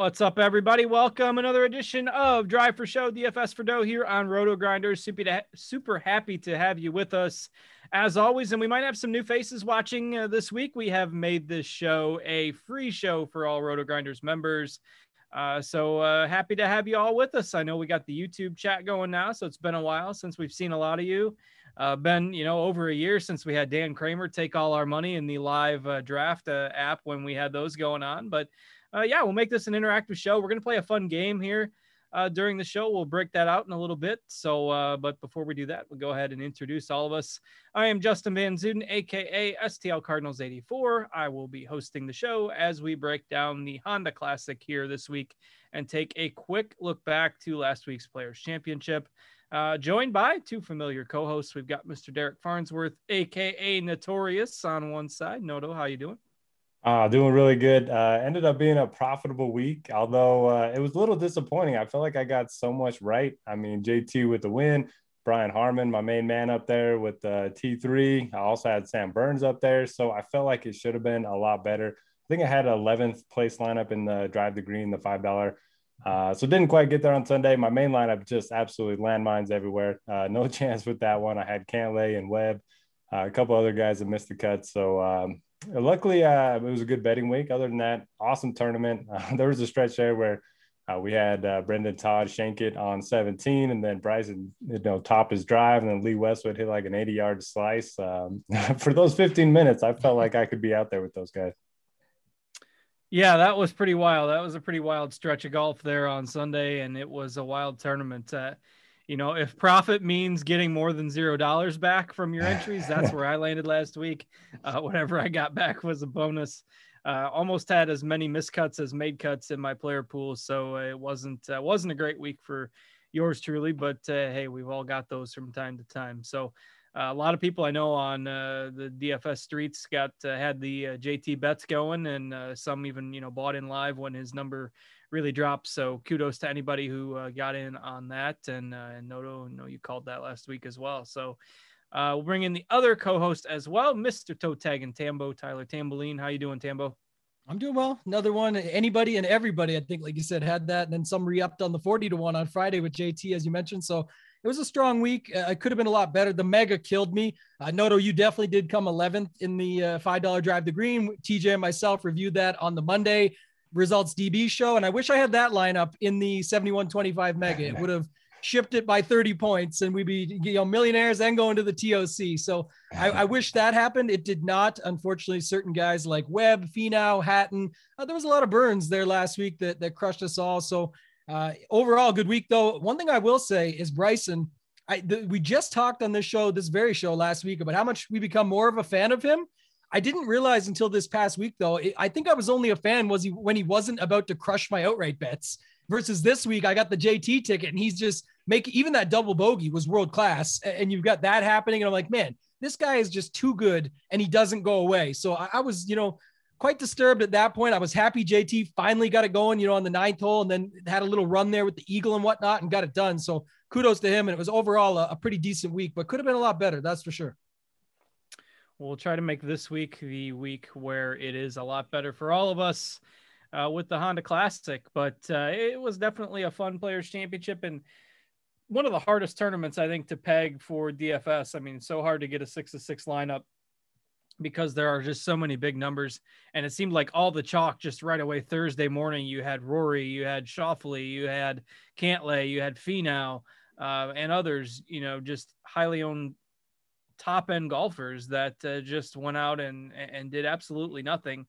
What's up, everybody? Welcome another edition of Drive for Show DFS for Dough here on Roto Grinders. Super, super happy to have you with us as always. And we might have some new faces watching uh, this week. We have made this show a free show for all Roto Grinders members. Uh, so uh, happy to have you all with us. I know we got the YouTube chat going now, so it's been a while since we've seen a lot of you. Uh, been you know over a year since we had Dan Kramer take all our money in the live uh, draft uh, app when we had those going on, but uh, yeah, we'll make this an interactive show. We're going to play a fun game here uh, during the show. We'll break that out in a little bit. So, uh, but before we do that, we'll go ahead and introduce all of us. I am Justin Van Zuiden, aka STL Cardinals 84. I will be hosting the show as we break down the Honda Classic here this week and take a quick look back to last week's Players Championship. Uh, joined by two familiar co-hosts, we've got Mr. Derek Farnsworth, aka Notorious, on one side. Noto, how you doing? Uh, doing really good. Uh, ended up being a profitable week, although uh, it was a little disappointing. I felt like I got so much right. I mean, JT with the win, Brian Harman, my main man up there with the T3. I also had Sam Burns up there. So I felt like it should have been a lot better. I think I had 11th place lineup in the Drive the Green, the $5. Uh, so didn't quite get there on Sunday. My main lineup just absolutely landmines everywhere. Uh, no chance with that one. I had Cantlay and Webb, uh, a couple other guys that missed the cut. So um, luckily, uh, it was a good betting week. Other than that, awesome tournament. Uh, there was a stretch there where uh, we had uh, Brendon Todd shank it on 17, and then Bryson, you know, top his drive, and then Lee Westwood hit like an 80 yard slice. Um, for those 15 minutes, I felt like I could be out there with those guys. Yeah, that was pretty wild. That was a pretty wild stretch of golf there on Sunday, and it was a wild tournament. You know, if profit means getting more than zero dollars back from your entries, that's where I landed last week. Uh, whatever I got back was a bonus. Uh, almost had as many miscuts as made cuts in my player pool, so it wasn't uh, wasn't a great week for yours truly. But uh, hey, we've all got those from time to time. So uh, a lot of people I know on uh, the DFS streets got had the JT bets going, and some even you know bought in live when his number really dropped. So kudos to anybody who uh, got in on that. And, uh, and Noto, know you called that last week as well. So uh, we'll bring in the other co-host as well, Mr. Toe Tag and Tambo, Tyler Tamboline. How you doing, Tambo? I'm doing well. Another one. Anybody and everybody, I think, like you said, had that, and then some re-upped on the 40 to one on Friday with JT, as you mentioned. So it was a strong week. Uh, it could have been a lot better. The mega killed me. Uh, Noto, you definitely did come 11th in the uh, $5 drive the green. TJ and myself reviewed that on the Monday results DB show. And I wish I had that lineup in the 7125 mega. It would have shipped it by 30 points and we'd be you know millionaires and going to the TOC. So I, I wish that happened. It did not. Unfortunately, certain guys like Webb, Finau, Hatton, uh, there was a lot of burns there last week that, that crushed us all. So uh, overall, good week though. One thing I will say is Bryson. I, the, we just talked on this show, this very show last week about how much we become more of a fan of him. I didn't realize until this past week, though. I think I was only a fan was he when he wasn't about to crush my outright bets. Versus this week, I got the JT ticket, and he's just making even that double bogey was world class, and you've got that happening, and I'm like, man, this guy is just too good, and he doesn't go away. So I, I was, you know, quite disturbed at that point. I was happy JT finally got it going, you know, on the ninth hole, and then had a little run there with the eagle and whatnot, and got it done. So kudos to him, and it was overall a, a pretty decent week, but could have been a lot better, that's for sure. We'll try to make this week the week where it is a lot better for all of us uh, with the Honda Classic. But uh, it was definitely a fun Players Championship and one of the hardest tournaments I think to peg for DFS. I mean, so hard to get a six to six lineup because there are just so many big numbers. And it seemed like all the chalk just right away Thursday morning. You had Rory, you had Schauffele, you had Cantlay, you had Finau, uh, and others. You know, just highly owned top end golfers that uh, just went out and and did absolutely nothing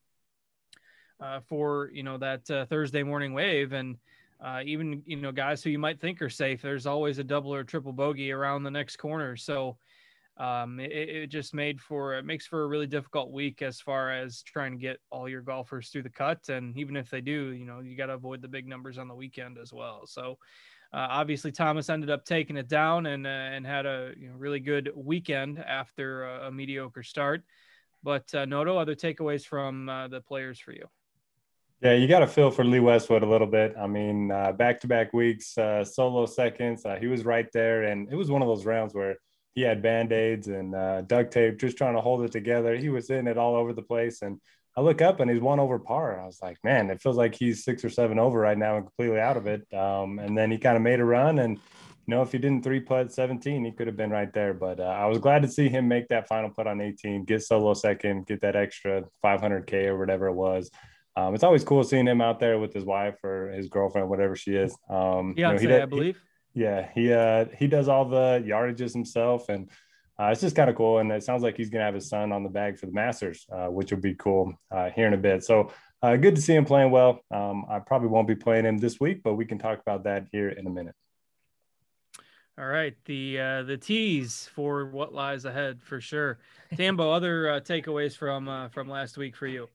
uh, for you know that uh, Thursday morning wave and uh, even you know guys who you might think are safe. There's always a double or triple bogey around the next corner, so um, it, it, just made for it makes for a really difficult week as far as trying to get all your golfers through the cut. And even if they do, you know you got to avoid the big numbers on the weekend as well. So uh, obviously, Thomas ended up taking it down and uh, and had a you know, really good weekend after a, a mediocre start. But uh, Noto, other takeaways from uh, the players for you? Yeah, you got to feel for Lee Westwood a little bit. I mean, back to back weeks, uh, solo seconds, uh, he was right there, and it was one of those rounds where he had band aids and duct tape, just trying to hold it together. He was in it all over the place, and I look up and he's one over par. I was like, man, it feels like he's six or seven over right now and completely out of it. Um, and then he kind of made a run. And, you know, if he didn't three putt 17, he could have been right there. But uh, I was glad to see him make that final putt on 18, get solo second, get that extra 500K or whatever it was. Um, it's always cool seeing him out there with his wife or his girlfriend, whatever she is. Um, yeah, you know, he I believe. Yeah, he uh, he does all the yardages himself, and uh, it's just kind of cool. And it sounds like he's going to have his son on the bag for the Masters, uh, which will be cool uh, here in a bit. So uh, good to see him playing well. Um, I probably won't be playing him this week, but we can talk about that here in a minute. All right, the uh, the tease for what lies ahead for sure. Tambo, other takeaways from from last week for you?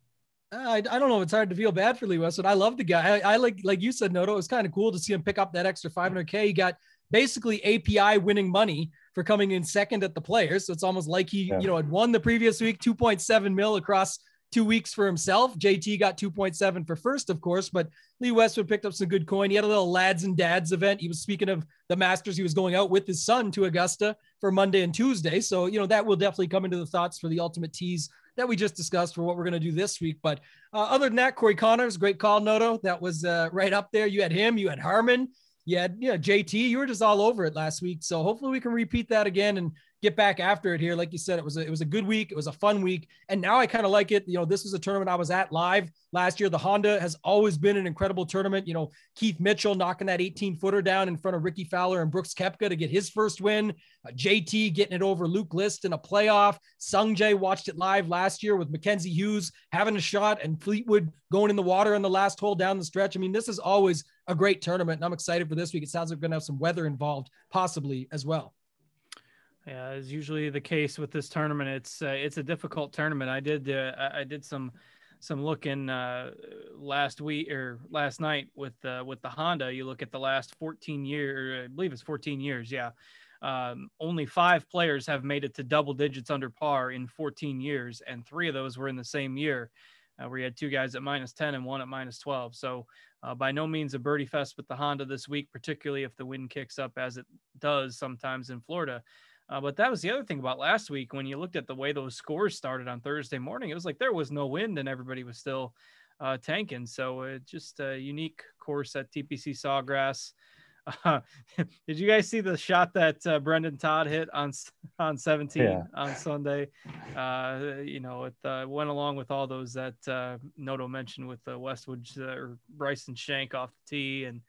Uh, I, I don't know. It's hard to feel bad for Lee Westwood. I love the guy. I, I like like you said, Noto. It was kind of cool to see him pick up that extra 500k. He got basically API winning money for coming in second at the players. So it's almost like he, yeah. you know, had won the previous week, 2.7 mil across two weeks for himself. JT got 2.7 for first, of course, but Lee Westwood picked up some good coin. He had a little lads and dads event. He was speaking of the Masters. He was going out with his son to Augusta for Monday and Tuesday. So, you know, that will definitely come into the thoughts for the ultimate tease that we just discussed for what we're going to do this week. But uh, other than that, Corey Conners, great call, Noto. That was uh, right up there. You had him, you had Harman, you had, you know, JT, you were just all over it last week. So hopefully we can repeat that again and get back after it here. Like you said, it was a, it was a good week. It was a fun week. And now I kind of like it. You know, this was a tournament I was at live last year. The Honda has always been an incredible tournament. You know, Keith Mitchell knocking that 18 footer down in front of Rickie Fowler and Brooks Koepka to get his first win. Uh, JT getting it over Luke List in a playoff. Sungjae watched it live last year with Mackenzie Hughes having a shot and Fleetwood going in the water in the last hole down the stretch. I mean, this is always a great tournament, and I'm excited for this week. It sounds like we're going to have some weather involved, possibly as well. Yeah, as usually the case with this tournament, it's uh, it's a difficult tournament. I did uh, I did some some looking uh, last week or last night with uh, with the Honda. You look at the last 14 years, I believe it's 14 years. Yeah, um, only five players have made it to double digits under par in 14 years, and three of those were in the same year, uh, where you had two guys at minus 10 and one at minus 12. So uh, by no means a birdie fest with the Honda this week, particularly if the wind kicks up as it does sometimes in Florida. Uh, but that was the other thing about last week when you looked at the way those scores started on Thursday morning. It was like there was no wind and everybody was still uh, tanking. So uh, just a unique course at TPC Sawgrass. Uh, did you guys see the shot that uh, Brendon Todd hit on on 17 yeah. on Sunday? Uh, you know, it uh, went along with all those that uh, Noto mentioned with the Westwood uh, or Bryson Shank off the tee and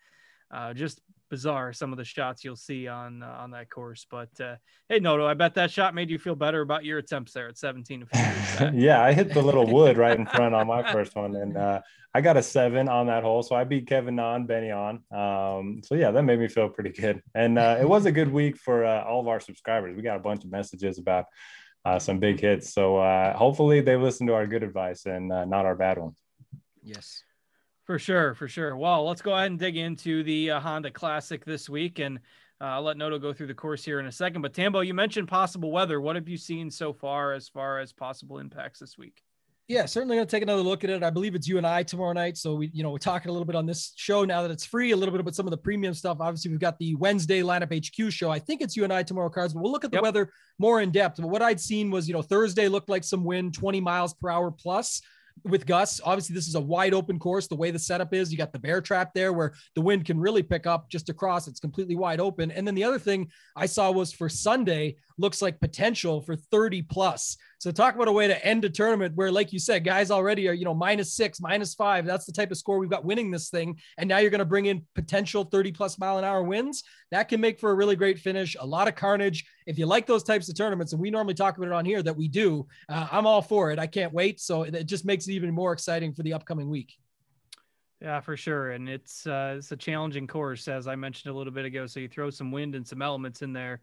just bizarre some of the shots you'll see on uh, on that course. But uh, hey, Noto, I bet that shot made you feel better about your attempts there at 17. yeah, I hit the little wood right in front on my first one, and uh, I got a seven on that hole. So I beat Kevin Non, Benny on. Um, so yeah, that made me feel pretty good, and uh, it was a good week for uh, all of our subscribers. We got a bunch of messages about. Uh, some big hits. So hopefully they listen to our good advice and not our bad ones. Yes. For sure, for sure. Well, let's go ahead and dig into the uh, Honda Classic this week, and uh, I'll let Noto go through the course here in a second. But Tambo, you mentioned possible weather. What have you seen so far as far as possible impacts this week? Yeah, certainly going to take another look at it. I believe it's you and I tomorrow night. So we, you know, we're talking a little bit on this show now that it's free, a little bit about some of the premium stuff. Obviously, we've got the Wednesday lineup HQ show. I think it's you and I tomorrow cards, but we'll look at the yep. weather more in depth. But what I'd seen was, you know, Thursday looked like some wind, 20 miles per hour plus with Gus. Obviously, this is a wide open course. The way the setup is, you got the bear trap there where the wind can really pick up just across. It's completely wide open. And then the other thing I saw was for Sunday, looks like potential for 30 plus. So talk about a way to end a tournament where, like you said, guys already are, you know, minus six, minus five. That's the type of score we've got winning this thing. And now you're going to bring in potential 30 plus mile an hour wins. That can make for a really great finish. A lot of carnage. If you like those types of tournaments, and we normally talk about it on here that we do, uh, I'm all for it. I can't wait. So it just makes it even more exciting for the upcoming week. Yeah, for sure, and it's uh, it's a challenging course, as I mentioned a little bit ago. So you throw some wind and some elements in there,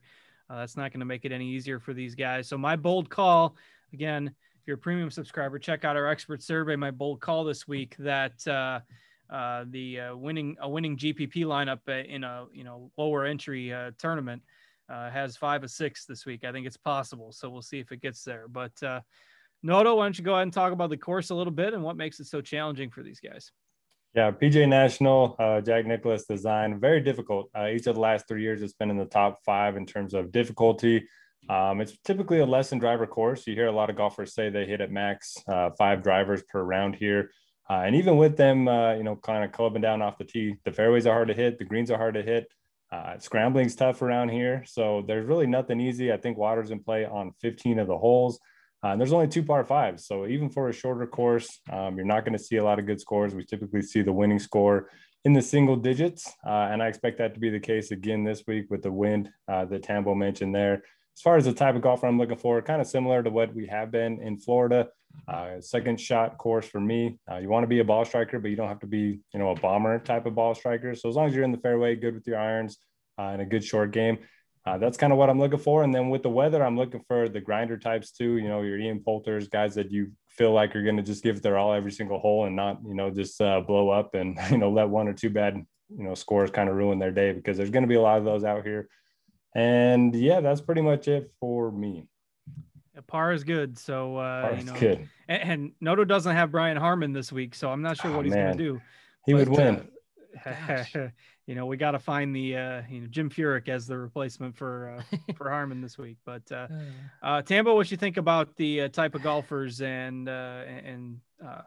uh, that's not going to make it any easier for these guys. So my bold call, again, if you're a premium subscriber, check out our expert survey. My bold call this week that uh, uh, the uh, winning a winning GPP lineup uh, in a you know lower entry uh, has five or six this week. I think it's possible. So we'll see if it gets there. But Noto, why don't you go ahead and talk about the course a little bit and what makes it so challenging for these guys? Yeah, PGA National, uh, Jack Nicklaus design, very difficult. Uh, each of the last three years, it's been in the top five in terms of difficulty. Um, it's typically a lesson driver course. You hear a lot of golfers say they hit at max uh, five drivers per round here. Uh, and even with them, uh, you know, kind of clubbing down off the tee, the fairways are hard to hit, the greens are hard to hit. Uh, scrambling's tough around here. So there's really nothing easy. I think water's in play on 15 of the holes. Uh, and there's only two par fives. So even for a shorter course, um, you're not going to see a lot of good scores. We typically see the winning score in the single digits. Uh, and I expect that to be the case again this week with the wind uh, that Tambo mentioned there as far as the type of golfer I'm looking for, kind of similar to what we have been in Florida. Uh, second shot course for me. Uh, you want to be a ball striker, but you don't have to be, you know, a bomber type of ball striker. So as long as you're in the fairway, good with your irons, uh, and a good short game, uh, that's kind of what I'm looking for. And then with the weather, I'm looking for the grinder types too. You know, your Ian Poulters, guys that you feel like are going to just give their all every single hole and not, you know, just uh, blow up and you know let one or two bad, you know, scores kind of ruin their day because there's going to be a lot of those out here. And yeah, that's pretty much it for me. Par is good. So uh, Par is you know, good. And, and, Noto doesn't have Brian Harman this week, so I'm not sure oh, what he's going to do. He but, would win. Uh, you know, we got to find the uh, you know Jim Furyk as the replacement for uh, for Harman this week. But uh, uh, Tambo, what you think about the uh, type of golfers and uh, and uh,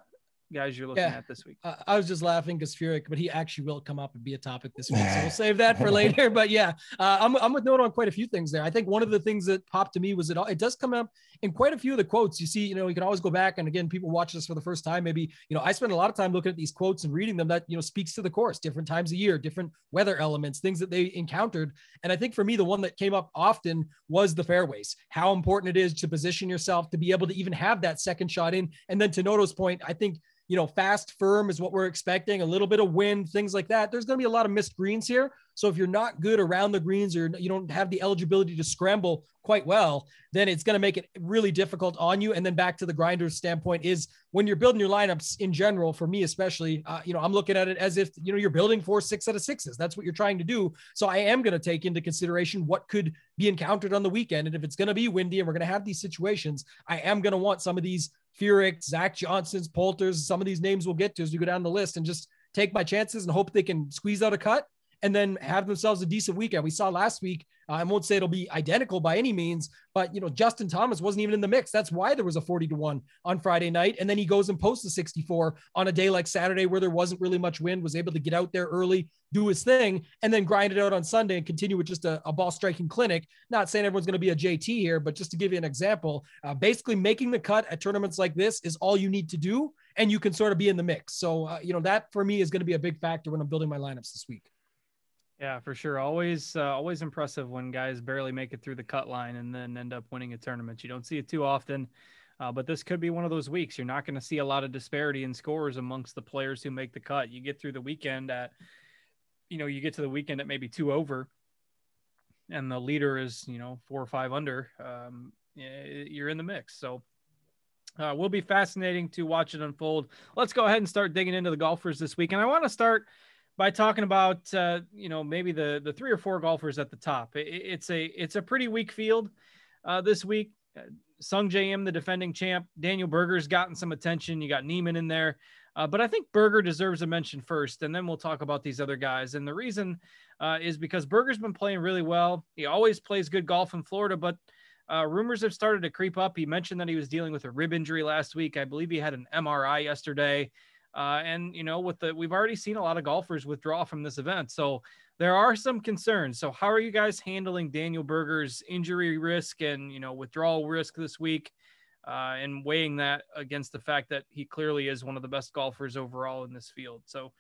guys you're looking yeah. at this week? Uh, I was just laughing because Furyk, but he actually will come up and be a topic this week. So we'll save that for later. But yeah, uh, I'm, I'm with Note on quite a few things there. I think one of the things that popped to me was it, it does come up in quite a few of the quotes. You see, you know, you can always go back and again, people watch this for the first time. Maybe, you know, I spend a lot of time looking at these quotes and reading them that, you know, speaks to the course, different times a year, different weather elements, things that they encountered. And I think for me, the one that came up often was the fairways, how important it is to position yourself to be able to even have that second shot in. And then to Noto's point, I think you know, fast, firm is what we're expecting, a little bit of wind, things like that. There's going to be a lot of missed greens here. So if you're not good around the greens or you don't have the eligibility to scramble quite well, then it's going to make it really difficult on you. And then back to the grinders standpoint is when you're building your lineups in general, for me especially, uh, you know, I'm looking at it as if you know you're building four six out of sixes. That's what you're trying to do. So I am going to take into consideration what could be encountered on the weekend, and if it's going to be windy and we're going to have these situations, I am going to want some of these Furyk, Zach Johnson's, Poulters, some of these names we'll get to as we go down the list and just take my chances and hope they can squeeze out a cut and then have themselves a decent weekend. We saw last week. Uh, I won't say it'll be identical by any means, but you know, Justin Thomas wasn't even in the mix. That's why there was a 40 to 1 on Friday night. And then he goes and posts a 64 on a day like Saturday where there wasn't really much wind, was able to get out there early, do his thing, and then grind it out on Sunday and continue with just a, a ball striking clinic. Not saying everyone's going to be a JT here, but just to give you an example, uh, basically making the cut at tournaments like this is all you need to do. And you can sort of be in the mix. So, uh, you know, that for me is going to be a big factor when I'm building my lineups this week. Yeah, for sure. Always, uh, always impressive when guys barely make it through the cut line and then end up winning a tournament. You don't see it too often, uh, but this could be one of those weeks. You're not going to see a lot of disparity in scores amongst the players who make the cut. You get through the weekend at, you know, you get to the weekend at maybe two over, and the leader is, you know, four or five under. Um, you're in the mix. So uh, will be fascinating to watch it unfold. Let's go ahead and start digging into the golfers this week, and I want to start by talking about uh, you know maybe the the three or four golfers at the top. It, it's a it's a pretty weak field uh, this week. Uh, Sungjae Im, the defending champ, Daniel Berger's gotten some attention. You got Niemann in there, uh, but I think Berger deserves a mention first, and then we'll talk about these other guys. And the reason uh, is because Berger's been playing really well. He always plays good golf in Florida, but uh, rumors have started to creep up. He mentioned that he was dealing with a rib injury last week. I believe he had an MRI yesterday. Uh, and you know, with the we've already seen a lot of golfers withdraw from this event, so there are some concerns. So, how are you guys handling Daniel Berger's injury risk and you know withdrawal risk this week, uh, and weighing that against the fact that he clearly is one of the best golfers overall in this field? So,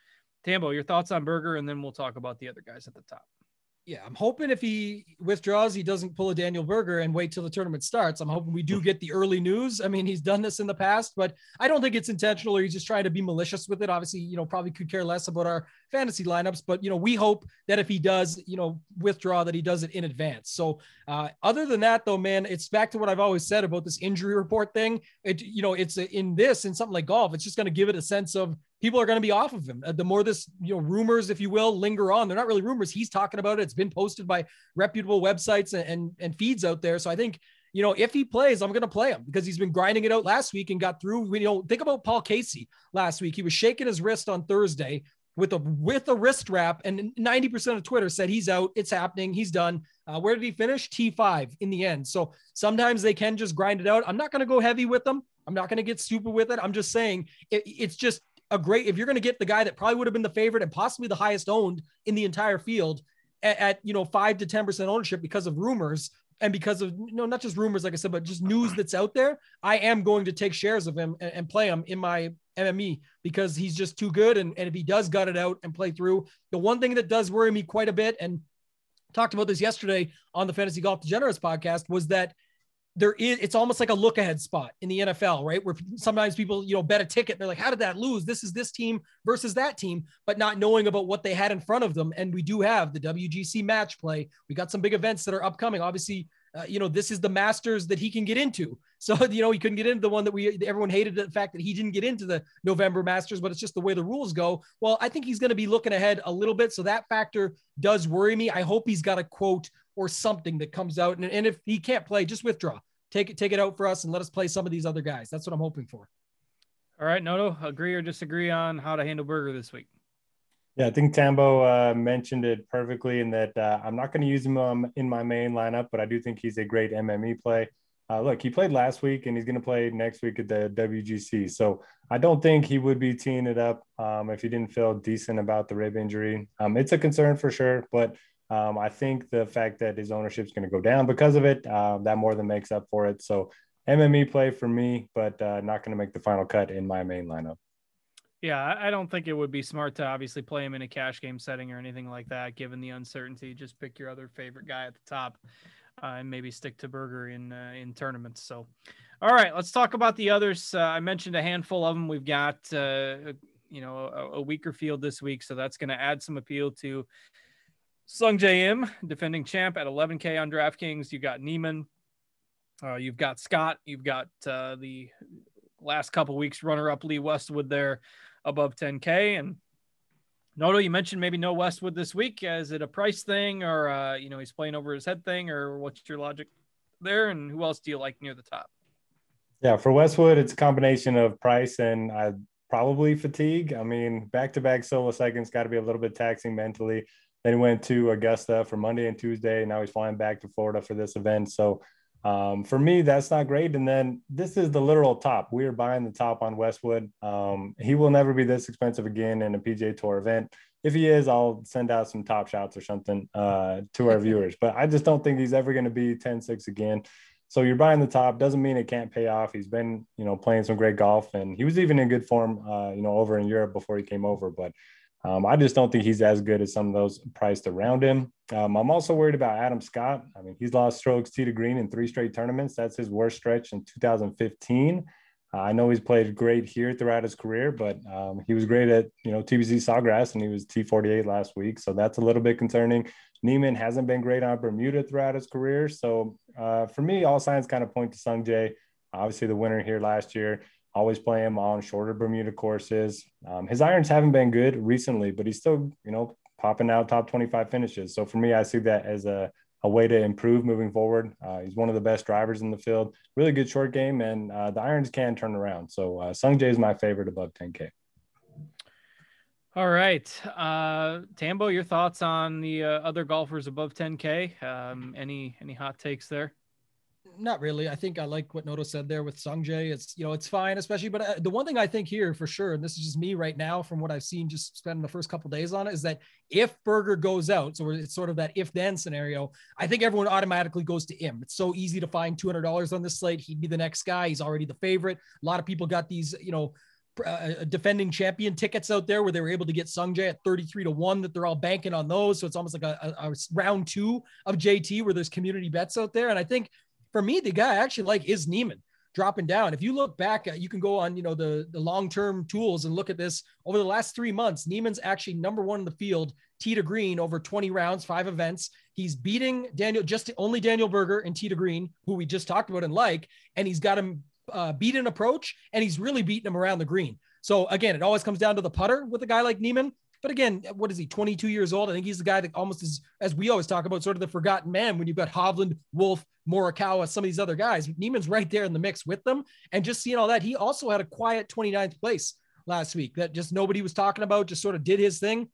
Tambo, your thoughts on Berger, and then we'll talk about the other guys at the top yeah, I'm hoping if he withdraws, he doesn't pull a Daniel Berger and wait till the tournament starts. I'm hoping we do get the early news. I mean, he's done this in the past, but I don't think it's intentional or he's just trying to be malicious with it. Obviously, you know, probably could care less about our fantasy lineups, but you know, we hope that if he does, you know, withdraw, that he does it in advance. So, uh, other than that, though, man, it's back to what I've always said about this injury report thing. It, you know, it's in this in something like golf, it's just going to give it a sense of people are going to be off of him. Uh, the more this, you know, rumors, if you will, linger on, they're not really rumors. He's talking about it. It's been posted by reputable websites and, and, and feeds out there. So I think, you know, if he plays, I'm going to play him because he's been grinding it out last week and got through. You know, think about Paul Casey last week. He was shaking his wrist on Thursday with a with a wrist wrap, and 90% of Twitter said he's out. It's happening. He's done. Uh, where did he finish? T5 in the end. So sometimes they can just grind it out. I'm not going to go heavy with them. I'm not going to get stupid with it. I'm just saying it, it's just a great if you're going to get the guy that probably would have been the favorite and possibly the highest owned in the entire field at, at you know five to ten percent ownership because of rumors and because of you know not just rumors like I said, but just news that's out there. I am going to take shares of him and, and play him in my MME because he's just too good. And, and if he does gut it out and play through, the one thing that does worry me quite a bit and talked about this yesterday on the Fantasy Golf Degenerates podcast was that there is it's almost like a look ahead spot in the NFL, right? Where sometimes people, you know, bet a ticket. They're like, how did that lose? This is this team versus that team, but not knowing about what they had in front of them. And we do have the WGC match play. We got some big events that are upcoming. Obviously, uh, you know, this is the Masters that he can get into. So, you know, he couldn't get into the one that we everyone hated the fact that he didn't get into the November Masters, but it's just the way the rules go. Well, I think he's going to be looking ahead a little bit. So that factor does worry me. I hope he's got a quote or something that comes out. And, and if he can't play, just withdraw. Take it, take it out for us and let us play some of these other guys. That's what I'm hoping for. All right, Noto, agree or disagree on how to handle Berger this week? Yeah, I think Tambo uh, mentioned it perfectly in that uh, I'm not going to use him um, in my main lineup, but I do think he's a great MME play. Uh, look, he played last week and he's going to play next week at the WGC. So I don't think he would be teeing it up um, if he didn't feel decent about the rib injury. Um, it's a concern for sure, but um, I think the fact that his ownership is going to go down because of it, uh, that more than makes up for it. So MME play for me, but uh, not going to make the final cut in my main lineup. Yeah, I don't think it would be smart to obviously play him in a cash game setting or anything like that, given the uncertainty. Just pick your other favorite guy at the top, uh, and maybe stick to Berger in uh, in tournaments. So, all right, let's talk about the others. Uh, I mentioned a handful of them. We've got uh, you know a, a, weaker field this week, so that's going to add some appeal to Sungjae Im, defending champ at 11K on DraftKings. You got Niemann. Uh, you've got Scott. You've got uh, the last couple weeks runner up Lee Westwood there above 10K. And Noto, you mentioned maybe no Westwood this week. Is it a price thing or, uh, you know, he's playing over his head thing or what's your logic there? And who else do you like near the top? Yeah, for Westwood, it's a combination of price and I probably fatigue. I mean, back to back solo seconds got to be a little bit taxing mentally. Then he went to Augusta for Monday and Tuesday. Now he's flying back to Florida for this event. So um, for me, that's not great. And then this is the literal top. We are buying the top on Westwood. Um, he will never be this expensive again in a PGA Tour event. If he is, I'll send out some top shots or something uh, to our viewers. But I just don't think he's ever going to be 10 6 again. So you're buying the top doesn't mean it can't pay off. He's been, you know, playing some great golf, and he was even in good form, uh, you know, over in Europe before he came over. But um, I just don't think he's as good as some of those priced around him. Um, I'm also worried about Adam Scott. I mean, he's lost strokes tee to green in three straight tournaments. That's his worst stretch in 2015. Uh, I know he's played great here throughout his career, but um, he was great at you know TPC Sawgrass and he was T48 last week, so that's a little bit concerning. Niemann hasn't been great on Bermuda throughout his career, so uh, for me, all signs kind of point to Sungjae. Obviously, the winner here last year always play him on shorter Bermuda courses. Um, his irons haven't been good recently, but he's still, you know, popping out top 25 finishes. So for me, I see that as a, a way to improve moving forward. Uh, he's one of the best drivers in the field, really good short game, and uh, the irons can turn around. So uh, Sung Jae is my favorite above 10K. All right. Uh, Tambo, your thoughts on the uh, other golfers above 10K? Um, any any hot takes there? Not really. I think I like what Noto said there with Sungjae. It's you know it's fine, especially. But uh, the one thing I think here for sure, and this is just me right now from what I've seen, just spending the first couple days on it, is that if Berger goes out, so it's sort of that if then scenario. I think everyone automatically goes to him. It's so easy to find two hundred dollars on this slate. He'd be the next guy. He's already the favorite. A lot of people got these, you know. Uh, defending champion tickets out there where they were able to get Sungjae at 33 to 1 that they're all banking on those. So it's almost like a, a, a round two of JT where there's community bets out there. And I think for me, the guy I actually like is Niemann dropping down. If you look back, you can go on, you know, the, the long-term tools and look at this over the last three months. Niemann's actually number one in the field, tee to green over 20 rounds, five events. He's beating Daniel, just only Daniel Berger and tee to green, who we just talked about and like, and he's got him uh, beat in approach and he's really beating him around the green. So again, it always comes down to the putter with a guy like Niemann. But again, what is he? 22 years old. I think he's the guy that almost is, as we always talk about, sort of the forgotten man when you've got Hovland, Wolff, Morikawa, some of these other guys. Niemann's right there in the mix with them. And just seeing all that, he also had a quiet 29th place last week that just nobody was talking about, just sort of did his thing.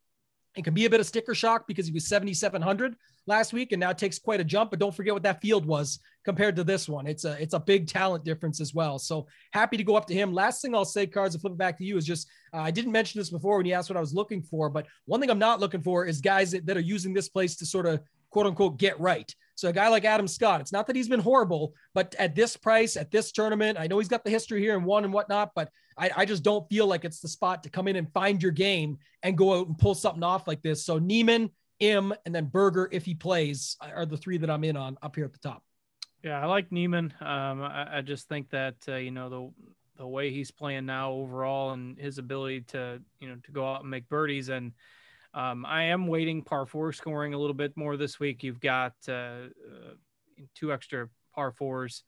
It can be a bit of sticker shock because he was 7,700 last week and now takes quite a jump. But don't forget what that field was compared to this one. It's a it's a big talent difference as well. So happy to go up to him. Last thing I'll say, cards, and flip it back to you is just uh, I didn't mention this before when you asked what I was looking for, but one thing I'm not looking for is guys that, that are using this place to sort of quote unquote get right. So a guy like Adam Scott, it's not that he's been horrible, but at this price, at this tournament, I know he's got the history here and won and whatnot, but I, I just don't feel like it's the spot to come in and find your game and go out and pull something off like this. So Niemann, Im, and then Berger, if he plays, are the three that I'm in on up here at the top. Yeah, I like Niemann. Um, I, I, just think that uh, you know the the way he's playing now overall and his ability to you know to go out and make birdies and um, I am waiting par four scoring a little bit more this week. You've got uh, uh, two extra par fours.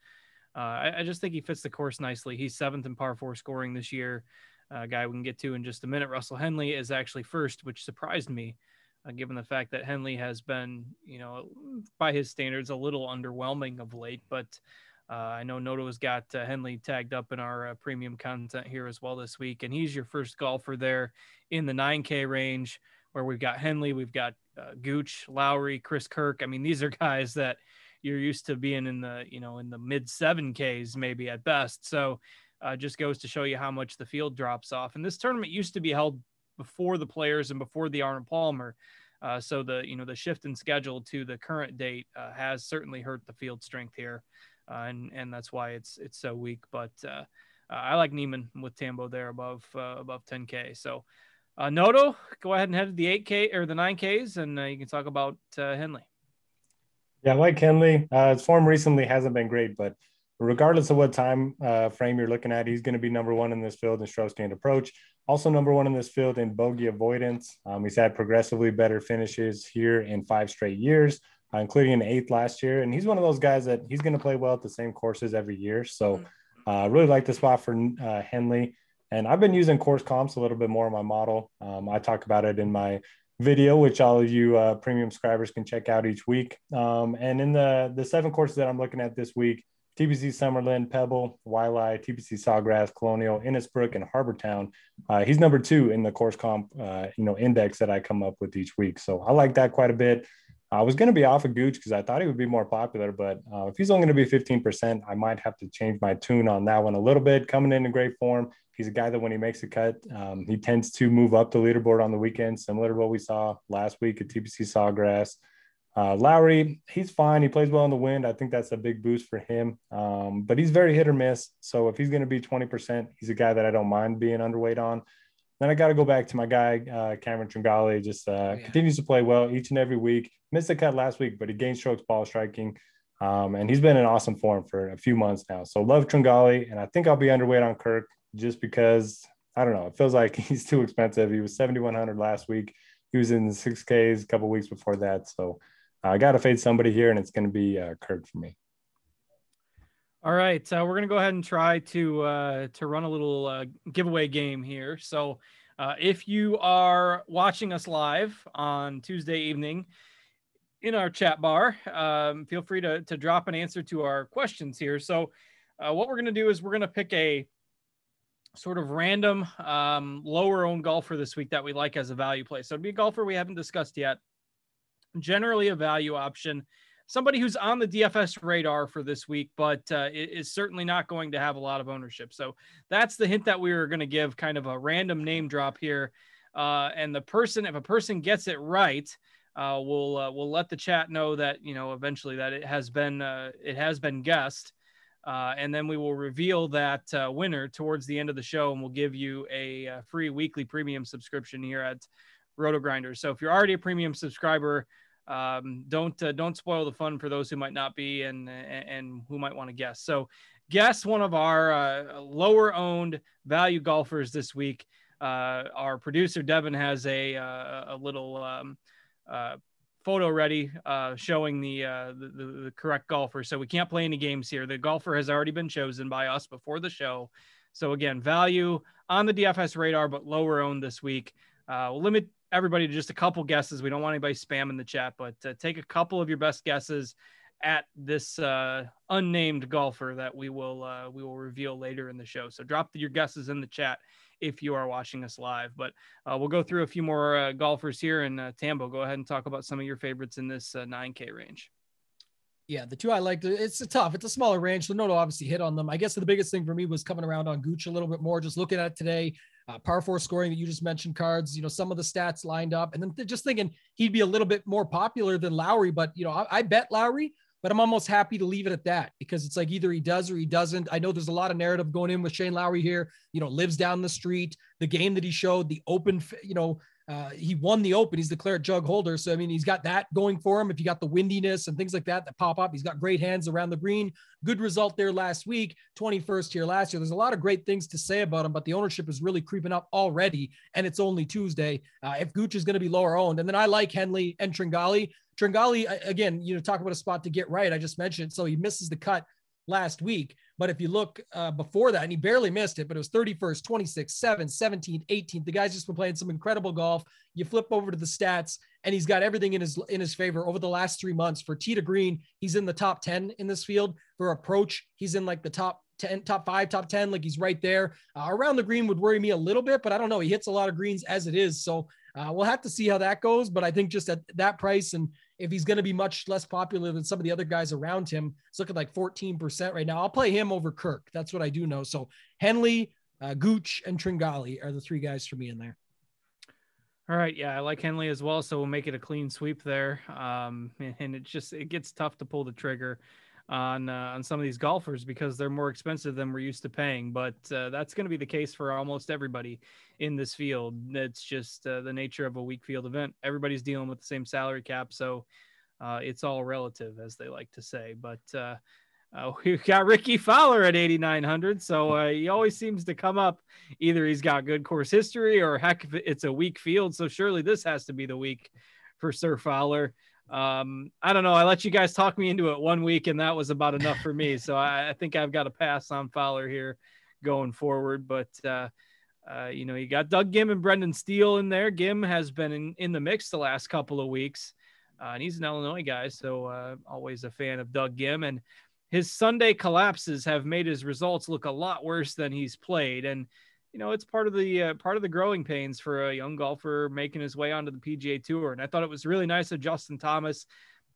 Uh, I, I, just think he fits the course nicely. He's seventh in par four scoring this year. Uh, guy we can get to in just a minute. Russell Henley is actually first, which surprised me, uh, given the fact that Henley has been, you know, by his standards, a little underwhelming of late. But uh, I know Noto has got Henley tagged up in our premium content here as well this week, and he's your first golfer there in the 9K range where we've got Henley, we've got uh, Gooch, Lowry, Chris Kirk. I mean, these are guys that you're used to being in the, you know, in the mid seven Ks maybe at best. So uh, just goes to show you how much the field drops off. And this tournament used to be held before the players and before the Arnold Palmer. Uh, so the you know the shift in schedule to the current date uh, has certainly hurt the field strength here, uh, and and that's why it's it's so weak. But uh, I like Niemann with Tambo there above uh, above 10k. So uh, Noto, go ahead and head to the 8K or the 9Ks, and you can talk about Henley. Yeah, like Henley. His form recently hasn't been great, but regardless of what time frame you're looking at, he's going to be number one in this field in stroke gained approach. Also, number one in this field in bogey avoidance. Um, he's had progressively better finishes here in five straight years, uh, including an eighth last year. And he's one of those guys that he's going to play well at the same courses every year. So, uh, really like the spot for uh, Henley. And I've been using course comps a little bit more in my model. Um, I talk about it in my video, which all of you uh, premium subscribers can check out each week. Um, and in the the seven courses that I'm looking at this week, TPC Summerlin, Pebble, Waialae, TPC Sawgrass, Colonial, Innisbrook, and Harbour Town. Uh, he's number two in the course comp, uh, you know, index that I come up with each week. So I like that quite a bit. I was going to be off of Gooch because I thought he would be more popular, but uh, if he's only going to be 15%, I might have to change my tune on that one a little bit. Coming in in great form, he's a guy that when he makes a cut, um, he tends to move up the leaderboard on the weekend, similar to what we saw last week at TPC Sawgrass. Uh, Lowry, he's fine. He plays well in the wind. I think that's a big boost for him. Um, but he's very hit or miss. So if he's going to be 20%, he's a guy that I don't mind being underweight on. Then I got to go back to my guy, uh, Cameron Tringale. Just uh, oh, yeah. continues to play well each and every week. Missed a cut last week, but he gained strokes ball striking. Um, and he's been in awesome form for a few months now. So love Tringale. And I think I'll be underweight on Kirk just because I don't know. It feels like he's too expensive. He was 7,100 last week. He was in the 6Ks a couple weeks before that. So I got to fade somebody here, and it's going to be uh, Kirk for me. All right, so we're gonna go ahead and try to uh, to run a little uh, giveaway game here. So, uh, if you are watching us live on Tuesday evening in our chat bar, um, feel free to to drop an answer to our questions here. So, uh, what we're gonna do is we're gonna pick a sort of random um, lower owned golfer this week that we like as a value play. So, it'd be a golfer we haven't discussed yet. Generally, a value option somebody who's on the DFS radar for this week, but uh, is certainly not going to have a lot of ownership. So that's the hint that we were going to give kind of a random name drop here. Uh, and the person, if a person gets it right, uh, we'll uh, we'll let the chat know that you know eventually that it has been uh, it has been guessed, uh, and then we will reveal that winner towards the end of the show, and we'll give you a free weekly premium subscription here at Roto Grinders. So if you're already a premium subscriber, um, don't uh, don't spoil the fun for those who might not be and and who might want to guess. So, guess one of our uh, lower owned value golfers this week. Uh, our producer Devin has a uh, a little um, uh, photo ready uh, showing the, the, the the correct golfer. So we can't play any games here. The golfer has already been chosen by us before the show. So again, value on the DFS radar, but lower owned this week. Uh, we'll limit everybody to just a couple guesses. We don't want anybody spamming the chat, but uh, take a couple of your best guesses at this uh, unnamed golfer that we will uh, we will reveal later in the show. So drop your guesses in the chat if you are watching us live. But uh, we'll go through a few more uh, golfers here. And uh, Tambo, go ahead and talk about some of your favorites in this 9K uh, range. Yeah, the two I liked. It's a tough. It's a smaller range, so no to obviously hit on them. I guess the biggest thing for me was coming around on Gooch a little bit more. Just looking at today, uh, par four scoring that you just mentioned, cards. You know some of the stats lined up, and then just thinking he'd be a little bit more popular than Lowry. But you know, I, I bet Lowry, but I'm almost happy to leave it at that because it's like either he does or he doesn't. I know there's a lot of narrative going in with Shane Lowry here. You know, lives down the street. The game that he showed, the open, you know, uh, he won the Open. He's the jug holder. So, I mean, he's got that going for him. If you got the windiness and things like that that pop up, he's got great hands around the green. Good result there last week, 21st here last year. There's a lot of great things to say about him, but the ownership is really creeping up already. And it's only Tuesday. Uh, if Gooch is going to be lower owned. And then I like Henley and Tringale. Tringale, again, you know, talk about a spot to get right. I just mentioned. So he misses the cut last week. But if you look uh, before that, and he barely missed it, but it was 31st, 26, 7, 17, 18. The guy's just been playing some incredible golf. You flip over to the stats, and he's got everything in his in his favor over the last three months. For tee to green, he's in the top 10 in this field. For approach, he's in like the top 10, top five, top 10, like he's right there. Uh, around the green would worry me a little bit, but I don't know. He hits a lot of greens as it is. So uh, we'll have to see how that goes. But I think just at that price and if he's going to be much less popular than some of the other guys around him, it's looking like 14% right now. I'll play him over Kirk. That's what I do know. So Henley, uh, Gooch, and Tringale are the three guys for me in there. All right, yeah, I like Henley as well, so we'll make it a clean sweep there. Um, and it just it gets tough to pull the trigger on uh, on some of these golfers because they're more expensive than we're used to paying. But uh, that's going to be the case for almost everybody in this field. It's just uh, the nature of a weak field event. Everybody's dealing with the same salary cap, so uh, it's all relative, as they like to say. But uh, uh, we've got Rickie Fowler at 8,900. So he always seems to come up. Either he's got good course history or heck, it's a weak field. So surely this has to be the week for Sir Fowler um, I don't know. I let you guys talk me into it one week, and that was about enough for me. So I, I think I've got to pass on Fowler here going forward. But uh, uh, you know, you got Doug Ghim and Brendan Steele in there. Ghim has been in, in the mix the last couple of weeks, uh, and he's an Illinois guy, so uh, always a fan of Doug Ghim. And his Sunday collapses have made his results look a lot worse than he's played. And you know, it's part of the uh, part of the growing pains for a young golfer making his way onto the PGA Tour. And I thought it was really nice of Justin Thomas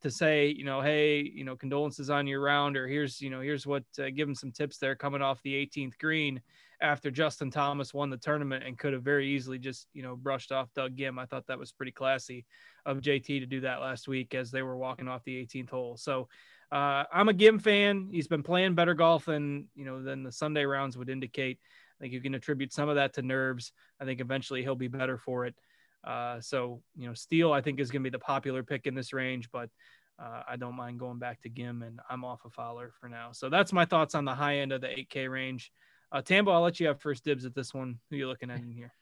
to say, you know, hey, you know, condolences on your round, or here's, you know, here's what, uh, give him some tips there coming off the 18th green after Justin Thomas won the tournament and could have very easily just, you know, brushed off Doug Ghim. I thought that was pretty classy of JT to do that last week as they were walking off the 18th hole. So uh, I'm a Ghim fan. He's been playing better golf than, you know, than the Sunday rounds would indicate. I think you can attribute some of that to nerves. I think eventually he'll be better for it. Uh, so, you know, Steele, I think, is going to be the popular pick in this range, but uh, I don't mind going back to Ghim, and I'm off of Fowler for now. So that's my thoughts on the high end of the 8K range. Uh, Tambo, I'll let you have first dibs at this one. Who you looking at in here?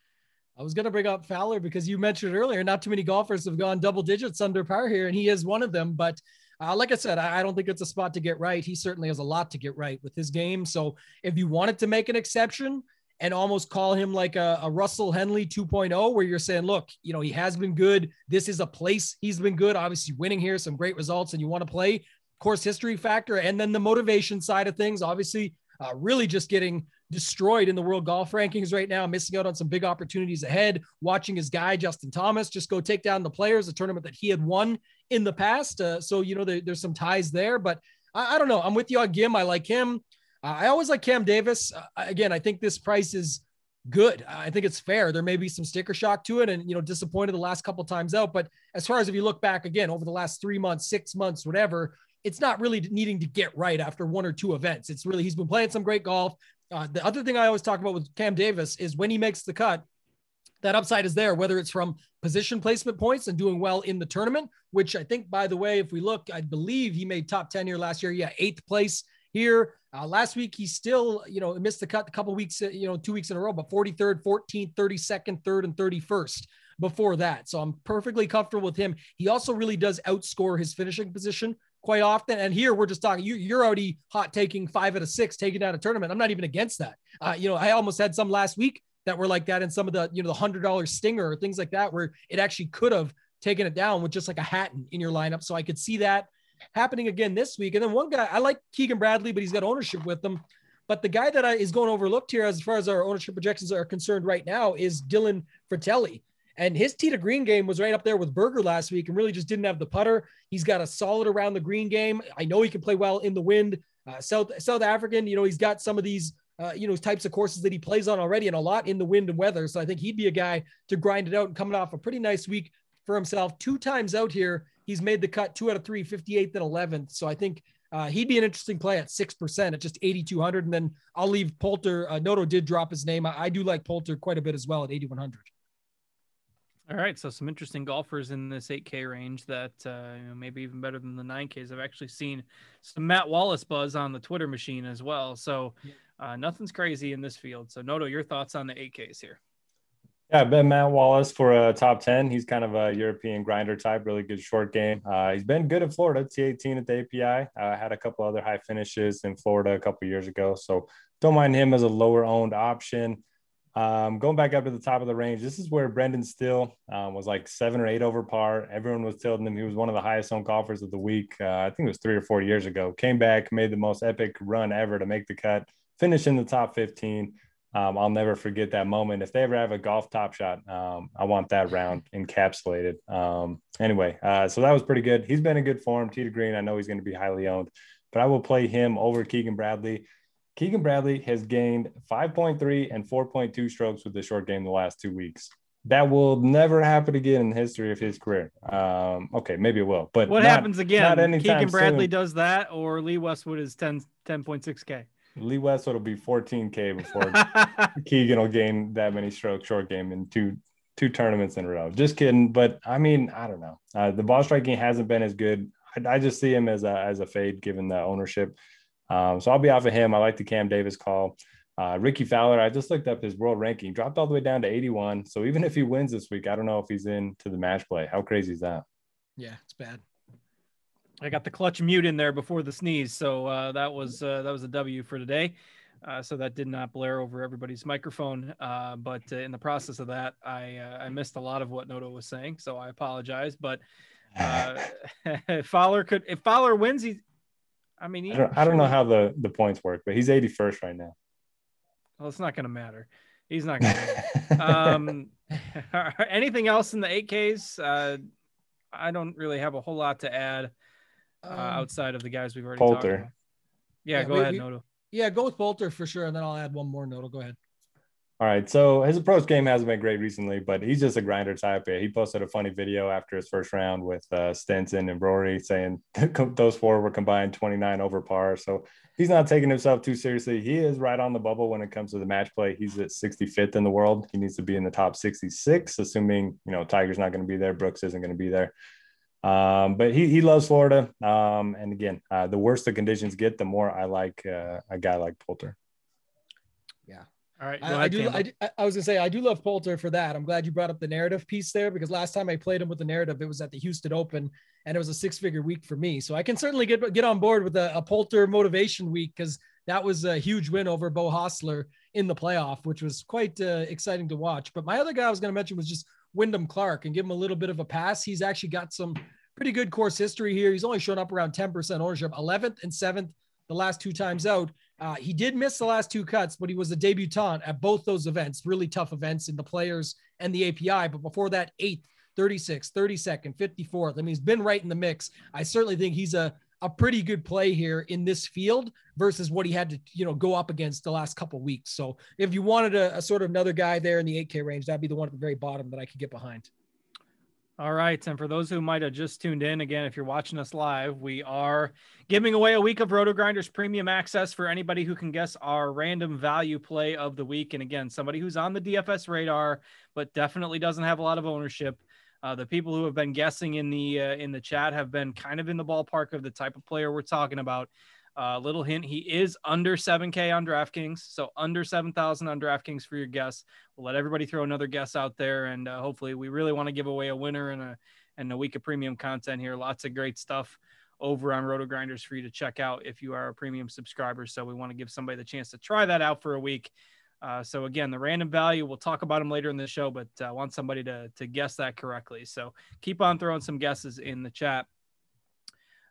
I was going to bring up Fowler because you mentioned earlier, not too many golfers have gone double digits under par here, and he is one of them. But uh, like I said, I, I, don't think it's a spot to get right. He certainly has a lot to get right with his game. So if you wanted to make an exception and almost call him like a, a Russell Henley 2.0, where you're saying, look, you know, he has been good. This is a place he's been good. Obviously, winning here, some great results, and you want to play course history factor and then the motivation side of things. Obviously, uh, really just getting destroyed in the world golf rankings right now, missing out on some big opportunities ahead. Watching his guy, Justin Thomas, just go take down the players, a tournament that he had won in the past. Uh, so, you know, there, there's some ties there, but I, I, don't know. I'm with you on Ghim. I like him. Uh, I always like Cam Davis. Uh, again, I think this price is good. I think it's fair. There may be some sticker shock to it and, you know, disappointed the last couple times out. But as far as if you look back again over the last three months, six months, whatever, it's not really needing to get right after one or two events. It's really, he's been playing some great golf. Uh, the other thing I always talk about with Cam Davis is when he makes the cut, that upside is there, whether it's from position placement points and doing well in the tournament, which I think, by the way, if we look, I believe he made top 10 here last year. Yeah, eighth place here. Uh, last week, he still, you know, missed the cut a couple weeks, uh, you know, two weeks in a row, but 43rd, 14th, 32nd, 3rd, and 31st before that. So I'm perfectly comfortable with him. He also really does outscore his finishing position quite often. And here we're just talking, you, are already hot taking five out of six, taking out a tournament. I'm not even against that. Uh, you know, I almost had some last week that were like that in some of the, you know, the hundred dollar stinger or things like that, where it actually could have taken it down with just like a Hatton in your lineup. So I could see that happening again this week. And then one guy, I like Keegan Bradley, but he's got ownership with them. But the guy that I, is going overlooked here, as far as our ownership projections are concerned right now, is Dylan Fratelli. And his tee to green game was right up there with Berger last week and really just didn't have the putter. He's got a solid around the green game. I know he can play well in the wind. Uh, South South African, you know, he's got some of these, uh, you know, types of courses that he plays on already and a lot in the wind and weather. So I think he'd be a guy to grind it out and coming off a pretty nice week for himself. Two times out here, he's made the cut two out of three, 58th and 11th. So I think uh, he'd be an interesting play at 6% at just 8,200. And then I'll leave Poulter. Uh, Noto did drop his name. I, I do like Poulter quite a bit as well at 8,100. All right, so some interesting golfers in this 8K range that uh, you know, maybe even better than the 9Ks. I've actually seen some Matt Wallace buzz on the Twitter machine as well. So uh, nothing's crazy in this field. So Noto, your thoughts on the 8Ks here? Yeah, I've been Matt Wallace for a top 10. He's kind of a European grinder type, really good short game. Uh, he's been good in Florida, T18 at the API. Uh, had a couple other high finishes in Florida a couple years ago. So don't mind him as a lower owned option. Um, going back up to the top of the range, this is where Brendan Steele um, was like seven or eight over par. Everyone was tilting him. He was one of the highest owned golfers of the week. Uh, I think it was three or four years ago. Came back, made the most epic run ever to make the cut, finish in the top 15. Um, I'll never forget that moment. If they ever have a golf top shot, um, I want that round encapsulated. Um, anyway, uh, so that was pretty good. He's been in good form. To green, I know he's going to be highly owned, but I will play him over Keegan Bradley. Keegan Bradley has gained 5.3 and 4.2 strokes with the short game the last two weeks. That will never happen again in the history of his career. Um, okay, maybe it will, but what not, happens again? Keegan Bradley soon. does that, or Lee Westwood is 10 10.6k. Lee Westwood will be 14k before Keegan will gain that many strokes short game in two two tournaments in a row. Just kidding, but I mean, I don't know. Uh, the ball striking hasn't been as good. I, I, just see him as a as a fade given the ownership. Um, so I'll be off of him. I like the Cam Davis call. Uh, Rickie Fowler, I just looked up his world ranking, dropped all the way down to 81. So even if he wins this week, I don't know if he's into the match play. How crazy is that? Yeah, it's bad. I got the clutch mute in there before the sneeze, so uh, that was uh, that was a W for today. Uh, so that did not blare over everybody's microphone. Uh, but uh, in the process of that, I uh, I missed a lot of what Noto was saying, so I apologize. But if Fowler could, if Fowler wins, he, I mean, he, I, don't, I don't know how the the points work, but he's 81st right now. Well, it's not going to matter. He's not going to. um, anything else in the 8Ks? I don't really have a whole lot to add uh, um, outside of the guys we've already Poulter. talked about. Yeah, yeah go we, ahead, we, Noto. Yeah, go with Poulter for sure, and then I'll add one more. Noto, go ahead. All right, so his approach game hasn't been great recently, but he's just a grinder type. He posted a funny video after his first round with uh, Stenson and Rory saying those four were combined 29 over par. So he's not taking himself too seriously. He is right on the bubble when it comes to the match play. He's at 65th in the world. He needs to be in the top 66, assuming you know Tiger's not going to be there, Brooks isn't going to be there. Um, but he, he loves Florida. Um, and again, uh, the worse the conditions get, the more I like uh, a guy like Poulter. Yeah. All right. I, I, do. I, I, was gonna say I do love Poulter for that. I'm glad you brought up the narrative piece there because last time I played him with the narrative, it was at the Houston Open, and it was a six figure week for me. So I can certainly get get on board with a, a Poulter motivation week because that was a huge win over Beau Hossler in the playoff, which was quite uh, exciting to watch. But my other guy I was going to mention was just Wyndham Clark and give him a little bit of a pass. He's actually got some pretty good course history here. He's only shown up around 10% ownership, 11th and 7th the last two times out. Uh, he did miss the last two cuts, but he was a debutant at both those events, really tough events in the players and the API. But before that, eighth, 36, 32nd, 54th. I mean, he's been right in the mix. I certainly think he's a a pretty good play here in this field versus what he had to, you know, go up against the last couple weeks. So if you wanted a, a, sort of another guy there in the 8K range, that'd be the one at the very bottom that I could get behind. All right. And for those who might have just tuned in, again, if you're watching us live, we are giving away a week of Roto Grinders premium access for anybody who can guess our random value play of the week. And again, somebody who's on the DFS radar, but definitely doesn't have a lot of ownership. Uh, the people who have been guessing in the uh, in the chat have been kind of in the ballpark of the type of player we're talking about. Uh, little hint: he is under 7K on DraftKings, so under 7,000 on DraftKings for your guess. We'll let everybody throw another guess out there, and uh, hopefully, we really want to give away a winner and a and a week of premium content here. Lots of great stuff over on Roto Grinders for you to check out if you are a premium subscriber. So we want to give somebody the chance to try that out for a week uh, so again, the random value, we'll talk about them later in the show, but I uh, want somebody to, to guess that correctly. So keep on throwing some guesses in the chat.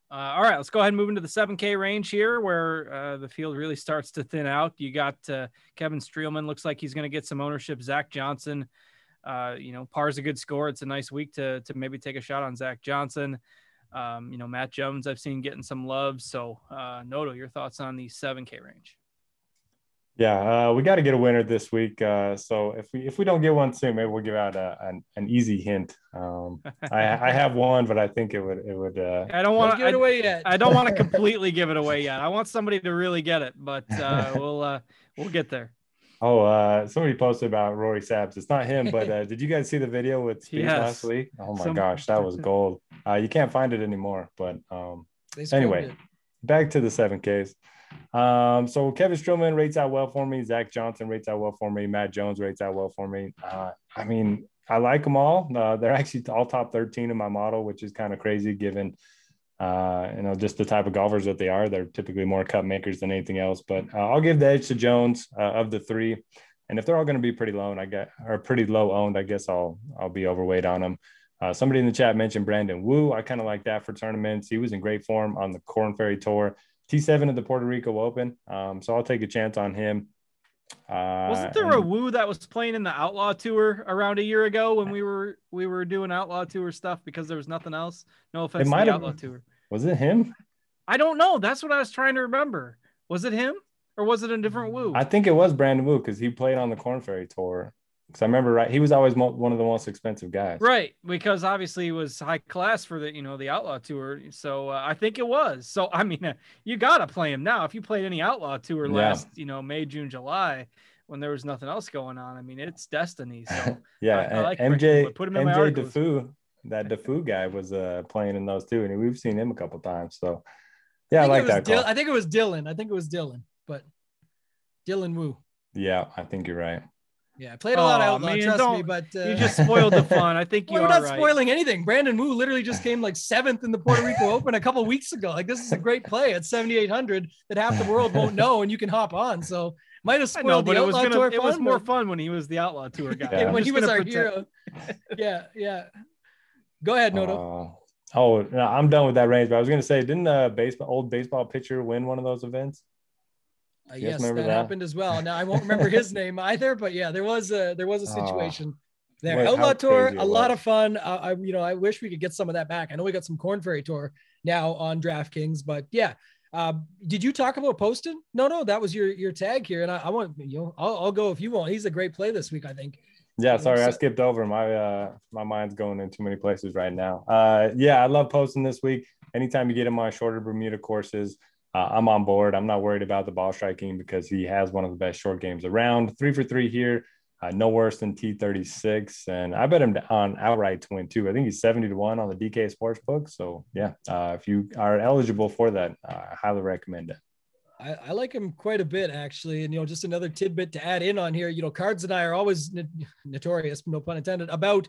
Uh, all right, let's go ahead and move into the 7K range here, where uh, the field really starts to thin out. You got uh, Kevin Streelman, looks like he's going to get some ownership. Zach Johnson, uh, you know, par's a good score. It's a nice week to to maybe take a shot on Zach Johnson. Um, you know, Matt Jones, I've seen getting some love. So, uh, Noto, your thoughts on the 7K range? Yeah, uh, we got to get a winner this week. Uh, so if we if we don't get one soon, maybe we'll give out a, an, an easy hint. Um, I, I have one, but I think it would it would. Uh, I don't want to give it away yet. I don't want to completely give it away yet. I want somebody to really get it, but uh, we'll uh, we'll get there. Oh, uh, somebody posted about Rory Saps. It's not him, but uh, did you guys see the video with Speed Yes. last week? Oh my Some- gosh, that was gold. Uh, you can't find it anymore, but um, They scrubbed Anyway. Back to the seven Ks. Um, so Kevin Streelman rates out well for me. Zach Johnson rates out well for me. Matt Jones rates out well for me. Uh, I mean, I like them all. Uh, they're actually all top 13 in my model, which is kind of crazy given, uh, you know, just the type of golfers that they are. They're typically more cut makers than anything else. But uh, I'll give the edge to Jones uh, of the three. And if they're all going to be pretty low, and I get or pretty low owned, I guess I'll I'll be overweight on them. Uh, somebody in the chat mentioned Brandon Wu. I kind of like that for tournaments. He was in great form on the Corn Ferry Tour, T7 at the Puerto Rico Open. Um, so I'll take a chance on him. Uh, Wasn't there a and- Wu that was playing in the Outlaw Tour around a year ago when we were we were doing Outlaw Tour stuff because there was nothing else? No offense to the Outlaw Tour. was it him? I don't know. That's what I was trying to remember. Was it him or was it a different Wu? I think it was Brandon Wu because he played on the Corn Ferry Tour. Because I remember, right? He was always mo- one of the most expensive guys. Right, because obviously he was high class for the you know the Outlaw Tour, so uh, I think it was. So I mean, uh, you gotta play him now. If you played any Outlaw Tour Yeah. last, you know, May, June, July, when there was nothing else going on, I mean, it's destiny. So Yeah, I- I like and Brandon Wu. MJ Put him in MJ. Daffue, that Daffue guy was uh, playing in those too, and we've seen him a couple times. So yeah, I, think like that Dil-. I think it was Dylan. I think it was Dylan, but Dylan Wu. yeah, I think you're right. Yeah, I played a lot of Aw, outlaw, man, trust me, but uh, you just spoiled the fun. I think you Well, we're not right. spoiling anything. Brandon Wu literally just came like seventh in the Puerto Rico Open a couple weeks ago. Like this is a great play at 7,800 that half the world won't know, and you can hop on. So might have spoiled know, the but it was Outlaw gonna, Tour it was more but- fun when he was the Outlaw Tour guy. Yeah. When he was our pretend- hero. yeah, yeah. Go ahead, Noto. Uh, oh, no, I'm done with that range. But I was going to say, didn't a baseball old baseball pitcher win one of those events? Uh, yes, that, that? happened as well. Now I won't remember his name either, but yeah, there was a there was a Oh, situation there. what- Outlaw Tour, a lot of fun. Uh, I you know I wish we could get some of that back. I know we got some Corn Ferry Tour now on DraftKings, but yeah. Uh, did you talk about Poston? No, no, that was your your tag here, and I, I want you know I'll, I'll go if you want. He's a great play this week, I think. Yeah, sorry, I skipped over. My uh my mind's going in too many places right now. Uh yeah, I love Poston this week. Anytime you get him on shorter Bermuda courses, uh, I'm on board. I'm not worried about the ball striking because he has one of the best short games around. Three for three here, uh, no worse than T36. And I bet him on outright to win too. I think he's 70 to 1 on the DK Sportsbook. So yeah, uh, if you are eligible for that, uh, I highly recommend it. I, I like him quite a bit actually, and you know, just another tidbit to add in on here. You know, Cards and I are always notorious, no pun intended, about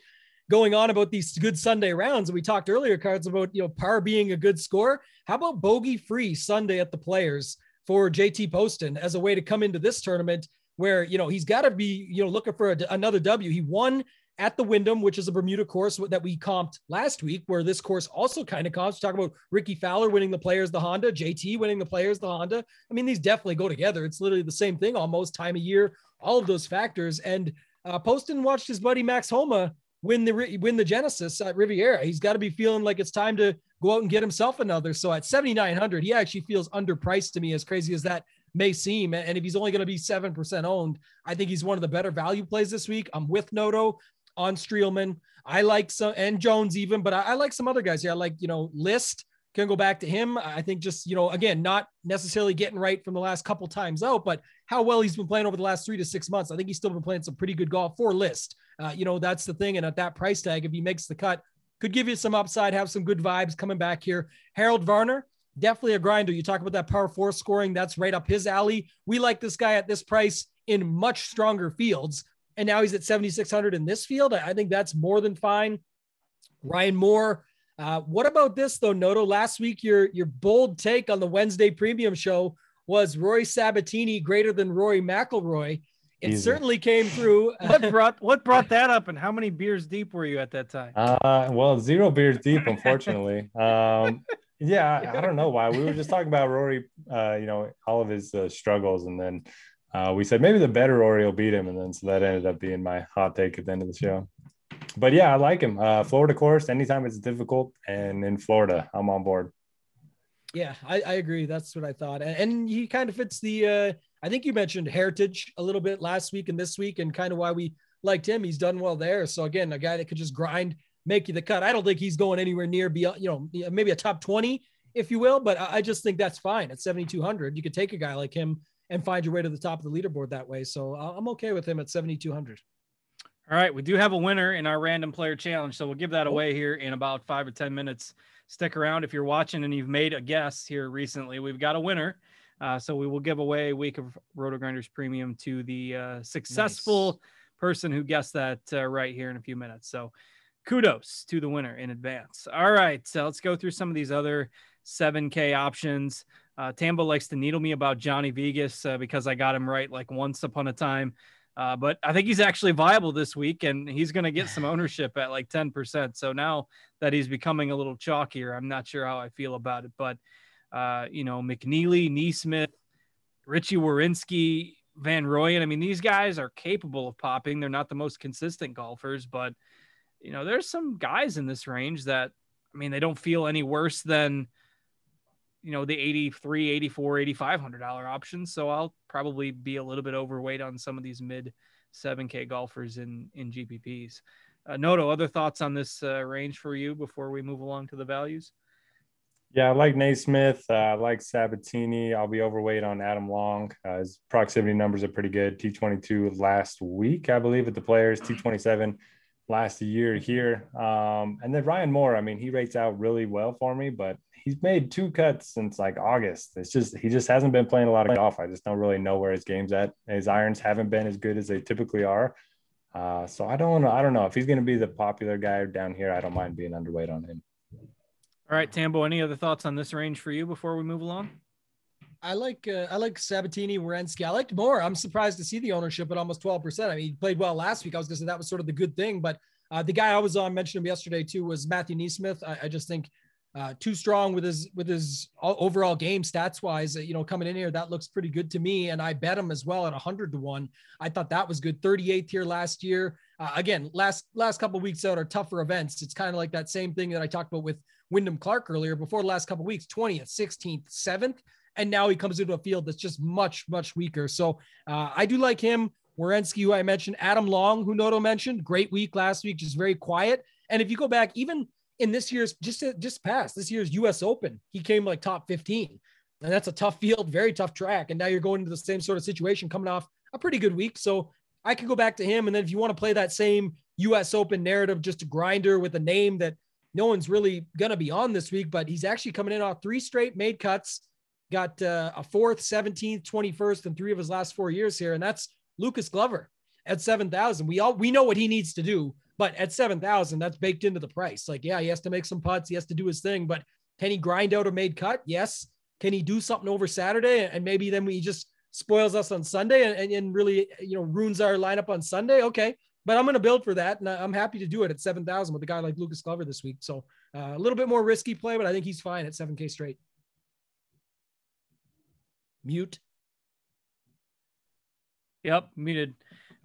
going on about these good Sunday rounds. And we talked earlier, Cards, about you know par being a good score. How about bogey free Sunday at the Players for JT Poston as a way to come into this tournament where you know he's got to be you know looking for a, another W. He won at the Wyndham, which is a Bermuda course that we comped last week, where this course also kind of comps. Talk about Rickie Fowler winning the Players, the Honda, JT winning the Players, the Honda. I mean, these definitely go together. It's literally the same thing almost time of year, all of those factors. And uh, Poston watched his buddy Max Homa win the win the Genesis at Riviera. He's got to be feeling like it's time to go out and get himself another. So at 7,900, he actually feels underpriced to me, as crazy as that may seem. And if he's only going to be 7% owned, I think he's one of the better value plays this week. I'm with Noto on Streelman. I like some and Jones even, but I, I like some other guys here. I like, you know, List can go back to him. I think just, you know, again, not necessarily getting right from the last couple times out, but how well he's been playing over the last three to six months. I think he's still been playing some pretty good golf for List. Uh, you know, that's the thing. And at that price tag, if he makes the cut, could give you some upside, have some good vibes coming back here. Harold Varner, definitely a grinder. You talk about that par four scoring, that's right up his alley. We like this guy at this price in much stronger fields. And now he's at 7,600 in this field. I I think that's more than fine. Ryan Moore. Uh, what about this though, Noto? Last week, your your bold take on the Wednesday premium show was Rory Sabbatini greater than Rory McIlroy. It Easy. certainly came through. What brought what brought that up, and how many beers deep were you at that time? Uh, well, zero beers deep, unfortunately. um, Yeah, I, I, don't know why. We were just talking about Rory, uh, you know, all of his uh, struggles, and then uh, we said maybe the better Rory will beat him, and then so that ended up being my hot take at the end of the show. But yeah, I like him. Uh, Florida course, anytime it's difficult, and in Florida, I'm on board. Yeah, I, I agree. That's what I thought, and, and he kind of fits the. Uh, I think you mentioned heritage a little bit last week and this week, and kind of why we liked him. He's done well there. So again, a guy that could just grind, make you the cut. I don't think he's going anywhere near beyond, you know, maybe a top 20, if you will, but I just think that's fine at 7,200. You could take a guy like him and find your way to the top of the leaderboard that way. So I'm okay with him at 7,200. All right, we do have a winner in our random player challenge, so we'll give that away here in about five or ten minutes. Stick around if you're watching and you've made a guess here recently. We've got a winner, uh, so we will give away a week of Roto Grinders Premium to the uh, successful nice. person who guessed that uh, right here in a few minutes. So, kudos to the winner in advance. All right, so let's go through some of these other 7K options. Uh, Tambo likes to needle me about Johnny Vegas uh, because I got him right like once upon a time. Uh, but I think he's actually viable this week and he's going to get some ownership at like 10%. So now that he's becoming a little chalkier, I'm not sure how I feel about it. But, uh, you know, McNealy, NeSmith, Richie Werenski, Van Rooyen. I mean, these guys are capable of popping. They're not the most consistent golfers, but, you know, there's some guys in this range that, I mean, they don't feel any worse than – you know the 83 84 8500 dollar options so i'll probably be a little bit overweight on some of these mid 7k golfers in in gpps uh, noto other thoughts on this uh, range for you before we move along to the values yeah, I like NeSmith. Uh, I like Sabbatini. I'll be overweight on Adam Long. Uh, his proximity numbers are pretty good. T22 last week, I believe, at the players. T27 last year here. Um, and then Ryan Moore, I mean, he rates out really well for me, but he's made two cuts since like August. It's just he just hasn't been playing a lot of golf. I just don't really know where his game's at. His irons haven't been as good as they typically are. Uh, so I don't know. I don't know if he's going to be the popular guy down here. I don't mind being underweight on him. All right, Tambo. Any other thoughts on this range for you before we move along? I like uh, I like Sabbatini, Werenski. I liked Moore. I'm surprised to see the ownership at almost 12 percent. I mean, he played well last week. I was going to say that was sort of the good thing, but uh, the guy I was on mentioned him yesterday too was Matthew NeSmith. I, I just think uh, too strong with his with his overall game stats wise. You know, coming in here, that looks pretty good to me. And I bet him as well at 100 to one. I thought that was good. 38th here last year. Uh, again, last last couple weeks out are tougher events. It's kind of like that same thing that I talked about with Wyndham Clark earlier. Before the last couple weeks, 20th, 16th, 7th, and now he comes into a field that's just much much weaker. So uh, I do like him. Werenski, who I mentioned, Adam Long, who Noto mentioned, great week last week, just very quiet. And if you go back, even in this year's just just past this year's U.S. Open, he came like top 15, and that's a tough field, very tough track. And now you're going into the same sort of situation, coming off a pretty good week. So I could go back to him, and then if you want to play that same U.S. Open narrative, just a grinder with a name that no one's really gonna be on this week, but he's actually coming in off three straight made cuts, got uh, a fourth, 17th, 21st, and three of his last four years here, and that's Lucas Glover at 7,000. We all we know what he needs to do but at 7,000, that's baked into the price. Like, yeah, he has to make some putts, he has to do his thing, but can he grind out a made cut? Yes. Can he do something over Saturday? And maybe then we just spoils us on Sunday and, and really, you know, ruins our lineup on Sunday. Okay. But I'm going to build for that. And I'm happy to do it at 7,000 with a guy like Lucas Glover this week. So uh, a little bit more risky play, but I think he's fine at 7K straight. Mute. Yep, muted.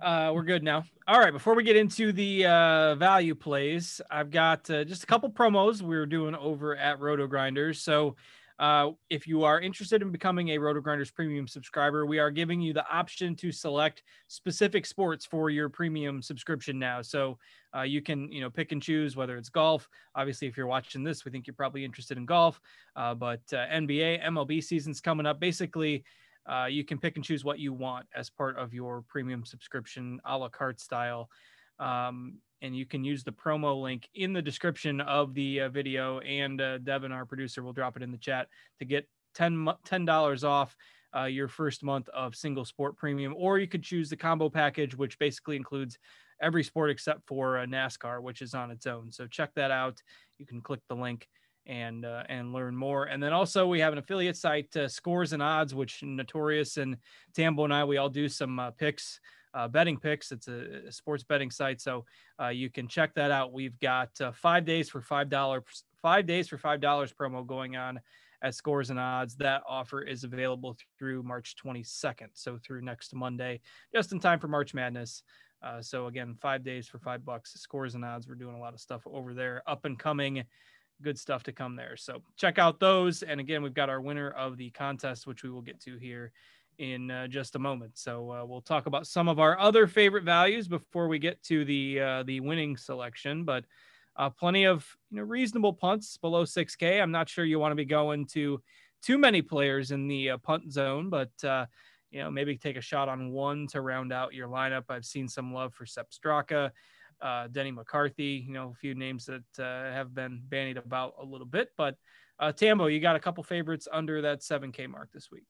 Uh, we're good now. All right. Before we get into the uh, value plays, I've got uh, just a couple promos we are doing over at Roto Grinders. So, uh, if you are interested in becoming a Roto Grinders premium subscriber, we are giving you the option to select specific sports for your premium subscription now. So uh, you can, you know, pick and choose whether it's golf. Obviously, if you're watching this, we think you're probably interested in golf. Uh, but uh, NBA, MLB season's coming up. Basically, uh, you can pick and choose what you want as part of your premium subscription a la carte style. Um, and you can use the promo link in the description of the uh, video. And uh, Devin, our producer, will drop it in the chat to get 10 $10 off uh, your first month of single sport premium. Or you could choose the combo package, which basically includes every sport except for uh, NASCAR, which is on its own. So check that out. You can click the link and uh, and learn more. And then also we have an affiliate site, uh, Scores and Odds, which Notorious and Tambo and I we all do some uh, picks, uh, betting picks. It's a, a, sports betting site, so uh, you can check that out. We've got uh, five days for five dollars five days for five dollars promo going on at Scores and Odds. That offer is available through March 22nd, so through next Monday, just in time for March Madness. Uh, so again, five days for five bucks. Scores and Odds. We're doing a lot of stuff over there, up and coming. Good stuff to come there. So check out those. And again, we've got our winner of the contest, which we will get to here in uh, just a moment. So uh, we'll talk about some of our other favorite values before we get to the uh, the winning selection. But uh, plenty of you know reasonable punts below 6K. I'm not sure you want to be going to too many players in the uh, punt zone, but uh, you know maybe take a shot on one to round out your lineup. I've seen some love for Sepp Straka. Denny McCarthy, you know, a few names that have been bandied about a little bit. But Tambo, you got a couple favorites under that 7K mark this week.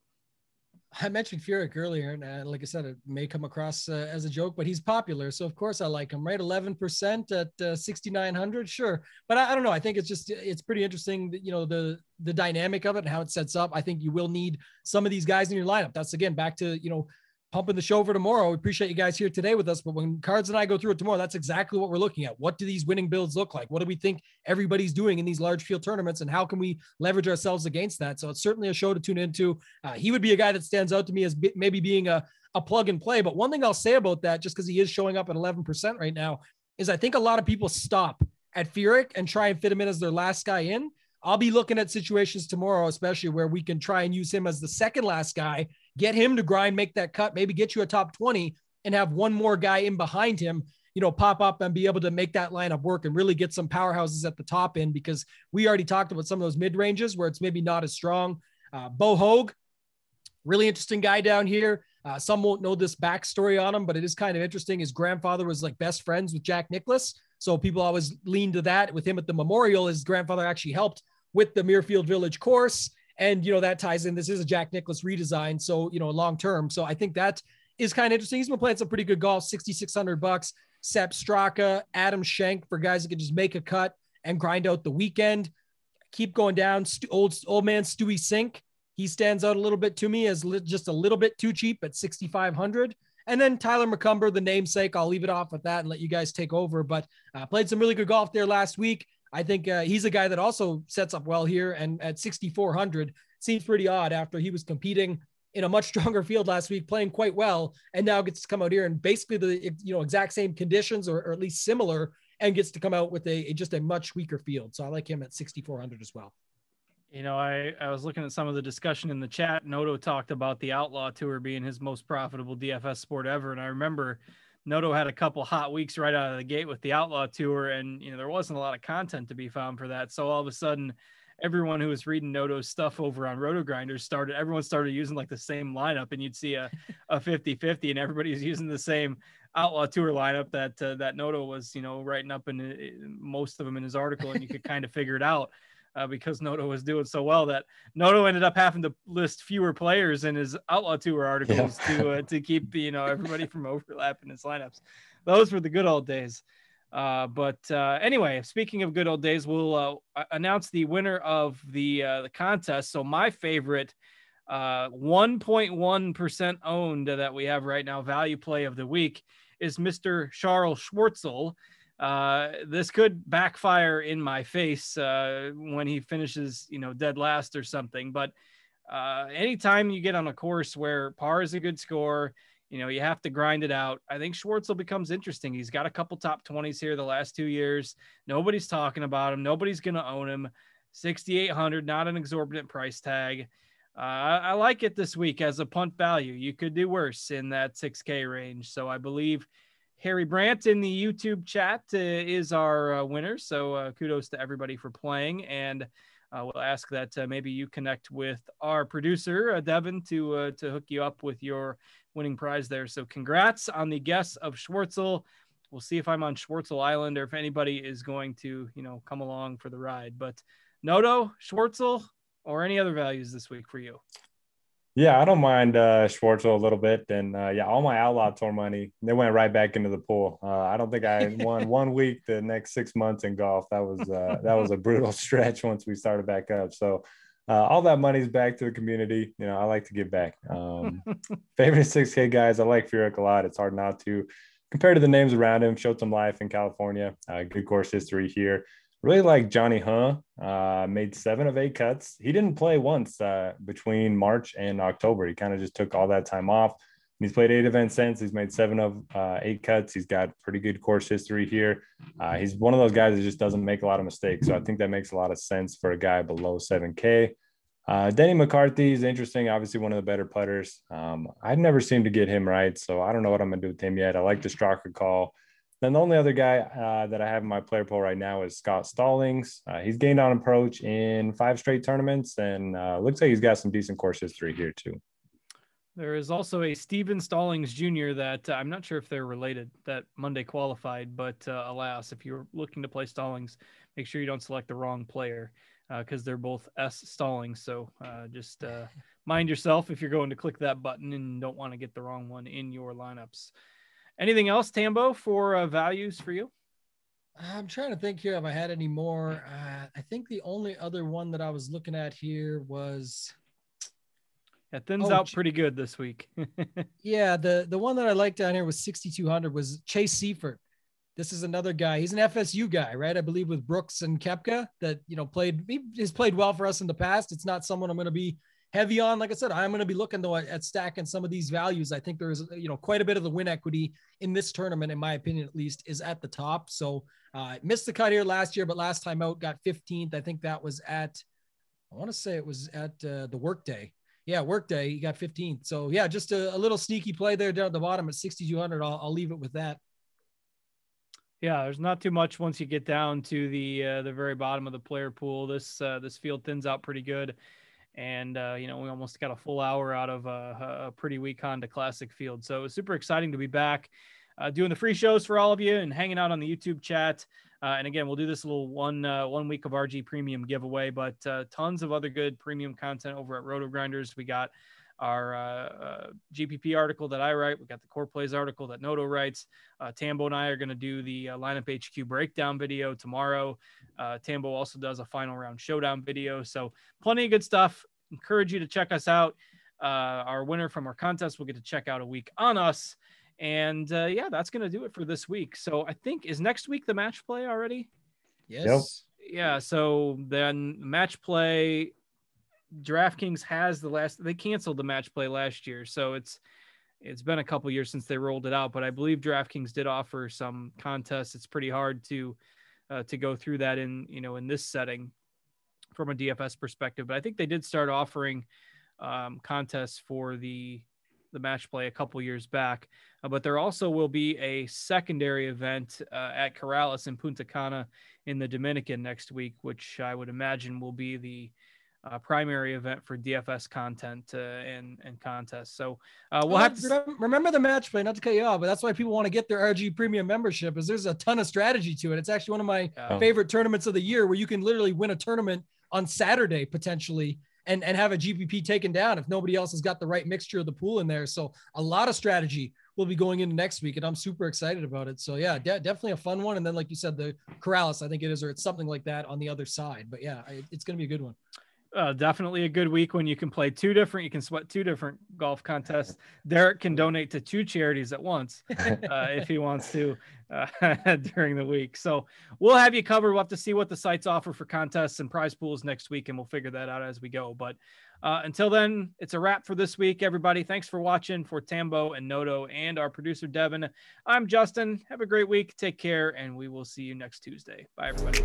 I mentioned Furyk earlier, and uh, like I said, it may come across uh, as a joke, but he's popular, so of course I like him. Right, eleven percent at uh, sixty nine hundred, sure, but I, I, don't know. I think it's just it's pretty interesting, that, you know, the the dynamic of it and how it sets up. I think you will need some of these guys in your lineup. That's again back to you know pumping the show for tomorrow. We appreciate you guys here today with us. But when Cards and I go through it tomorrow, that's exactly what we're looking at. What do these winning builds look like? What do we think everybody's doing in these large field tournaments? And how can we leverage ourselves against that? So it's certainly a show to tune into. Uh, he would be a guy that stands out to me as b- maybe being a, a plug and play. But one thing I'll say about that, just because he is showing up at 11% right now, is I think a lot of people stop at Furyk and try and fit him in as their last guy in. I'll be looking at situations tomorrow, especially where we can try and use him as the second last guy get him to grind, make that cut, maybe get you a top 20 and have one more guy in behind him, you know, pop up and be able to make that lineup work and really get some powerhouses at the top end because we already talked about some of those mid ranges where it's maybe not as strong. Uh, Bo Hoag, really interesting guy down here. Uh, some won't know this backstory on him, but it is kind of interesting. His grandfather was like best friends with Jack Nicklaus. So people always lean to that with him at the memorial. His grandfather actually helped with the Muirfield Village course. And, you know, that ties in. This is a Jack Nicklaus redesign. So, you know, long term. So I think that is kind of interesting. He's been playing some pretty good golf, 6,600 bucks. Sepp Straka, Adam Schenk for guys that can just make a cut and grind out the weekend. Keep going down. Old, old man Stewie Cink. He stands out a little bit to me as li- just a little bit too cheap at 6,500. And then Tyler McCumber, the namesake. I'll leave it off with that and let you guys take over. But uh, played some really good golf there last week. I think uh, he's a guy that also sets up well here. And at 6,400, seems pretty odd after he was competing in a much stronger field last week, playing quite well, and now gets to come out here in basically the you know exact same conditions or, or at least similar, and gets to come out with a, a just a much weaker field. So I like him at 6,400 as well. You know, I, I was looking at some of the discussion in the chat. Noto talked about the Outlaw Tour being his most profitable DFS sport ever. And I remember Noto had a couple hot weeks right out of the gate with the Outlaw Tour, and you know there wasn't a lot of content to be found for that. So all of a sudden, everyone who was reading Noto's stuff over on Roto Grinders started. Everyone started using like the same lineup, and you'd see a a 50-50, and everybody's using the same Outlaw Tour lineup that uh, that Noto was you know writing up in, in most of them in his article, and you could kind of figure it out uh, because Noto was doing so well that Noto ended up having to list fewer players in his Outlaw Tour articles yeah. to uh, to keep you know everybody from overlapping his lineups. Those were the good old days. Uh, but uh, anyway, speaking of good old days, we'll uh, announce the winner of the uh, the contest. So my favorite, 1.1% owned that we have right now, value play of the week is Mr. Charles Schwartzel. Uh, this could backfire in my face uh, when he finishes, you know, dead last or something. But uh, anytime you get on a course where par is a good score, you know, you have to grind it out. I think Schwartzel becomes interesting. He's got a couple top 20s here the last two years. Nobody's talking about him. Nobody's going to own him. 6,800, not an exorbitant price tag. Uh, I like it this week as a punt value. You could do worse in that 6K range. So I believe Harry Brandt in the YouTube chat uh, is our uh, winner. So uh, kudos to everybody for playing. And uh, we'll ask that uh, maybe you connect with our producer, uh, Devin, to, to hook you up with your winning prize there. So congrats on the guess of Schwartzel. We'll see if I'm on Schwartzel Island or if anybody is going to, you know, come along for the ride. But Noto, Schwartzel, or any other values this week for you? Yeah, I don't mind uh, Schwartzel a little bit. And uh, yeah, all my outlaw tour money, they went right back into the pool. Uh, I don't think I won one week the next six months in golf. That was uh, that was a brutal stretch once we started back up. So uh, all that money's back to the community. You know, I like to give back. Um, favorite 6K guys, I like Furyk a lot. It's hard not to. Compared to the names around him, showed some life in California. Uh, good course history here. Really like Johnny Huh. Uh, made seven of eight cuts. He didn't play once uh, between March and October. He kind of just took all that time off. He's played eight events since. He's made seven of uh, eight cuts. He's got pretty good course history here. Uh, he's one of those guys that just doesn't make a lot of mistakes. So I think that makes a lot of sense for a guy below 7K. Uh, Denny McCarthy is interesting. Obviously, one of the better putters. Um, I've never seemed to get him right, so I don't know what I'm gonna do with him yet. I like the Straka call. Then the only other guy uh, that I have in my player pool right now is Scott Stallings. Uh, he's gained on approach in five straight tournaments, and uh, looks like he's got some decent course history here too. There is also a Steven Stallings Jr. that uh, I'm not sure if they're related that Monday qualified, but uh, alas, if you're looking to play Stallings, make sure you don't select the wrong player because uh, they're both S Stallings. So uh, just uh, mind yourself if you're going to click that button and don't want to get the wrong one in your lineups. Anything else, Tambo, for uh, values for you? I'm trying to think here if I had any more. I think the only other one that I was looking at here was it thins oh, out pretty good this week. yeah, the the one that I liked down here was 6200 was Chase Seiffert. This is another guy. He's an FSU guy, right? I believe with Brooks and Koepka that you know played. He has played well for us in the past. It's not someone I'm going to be heavy on. Like I said, I'm going to be looking though at stacking some of these values. I think there is you know quite a bit of the win equity in this tournament, in my opinion at least, is at the top. So uh, missed the cut here last year, but last time out got 15th. I think that was at. I want to say it was at uh, the workday yeah, workday, he got 15th. So yeah, just a, a, little sneaky play there down at the bottom at 6,200. I'll, I'll leave it with that. Yeah, there's not too much once you get down to the uh, the very bottom of the player pool. This uh, this field thins out pretty good, and uh, you know we almost got a full hour out of a, a pretty weak Honda Classic field. So it was super exciting to be back, uh, doing the free shows for all of you and hanging out on the YouTube chat. Uh, and again, we'll do this little one uh, one week of RG Premium giveaway, but uh, tons of other good premium content over at Roto Grinders. We got our uh, uh, GPP article that I write. We got the Core Plays article that Noto writes. Uh, Tambo and I are going to do the lineup HQ breakdown video tomorrow. Tambo also does a final round showdown video. So plenty of good stuff. Encourage you to check us out. our winner from our contest will get to check out a week on us. And uh, yeah, that's going to do it for this week. So I think is next week the match play already? Yes. Yep. Yeah. So then match play, DraftKings has the last. They canceled the match play last year, so it's it's been a couple years since they rolled it out. But I believe DraftKings did offer some contests. It's pretty hard to uh, to go through that in you know in this setting from a DFS perspective. But I think they did start offering um, contests for the the match play a couple years back. Uh, but there also will be a secondary event uh, at Corales in Punta Cana in the Dominican next week, which I would imagine will be the uh, primary event for DFS content uh, and and contests. So uh, we'll have to remember the match play. Not to cut you off, but that's why people want to get their RG Premium membership. Is there's a ton of strategy to it. It's actually one of my yeah. favorite tournaments of the year, where you can literally win a tournament on Saturday potentially and and have a GPP taken down if nobody else has got the right mixture of the pool in there. So a lot of strategy will be going into next week, and I'm super excited about it. So yeah, de- definitely a fun one. And then like you said, the Corales, I think it is, or it's something like that on the other side. But yeah, it's going to be a good one uh, definitely a good week when you can play two different, you can sweat two different golf contests. Derek can donate to two charities at once uh, if he wants to uh, during the week. So we'll have you covered. We'll have to see what the sites offer for contests and prize pools next week, and we'll figure that out as we go. But uh, until then, it's a wrap for this week, everybody. Thanks for watching for Tambo and Noto and our producer, Devin. I'm Justin. Have a great week. Take care, and we will see you next Tuesday. Bye, everybody.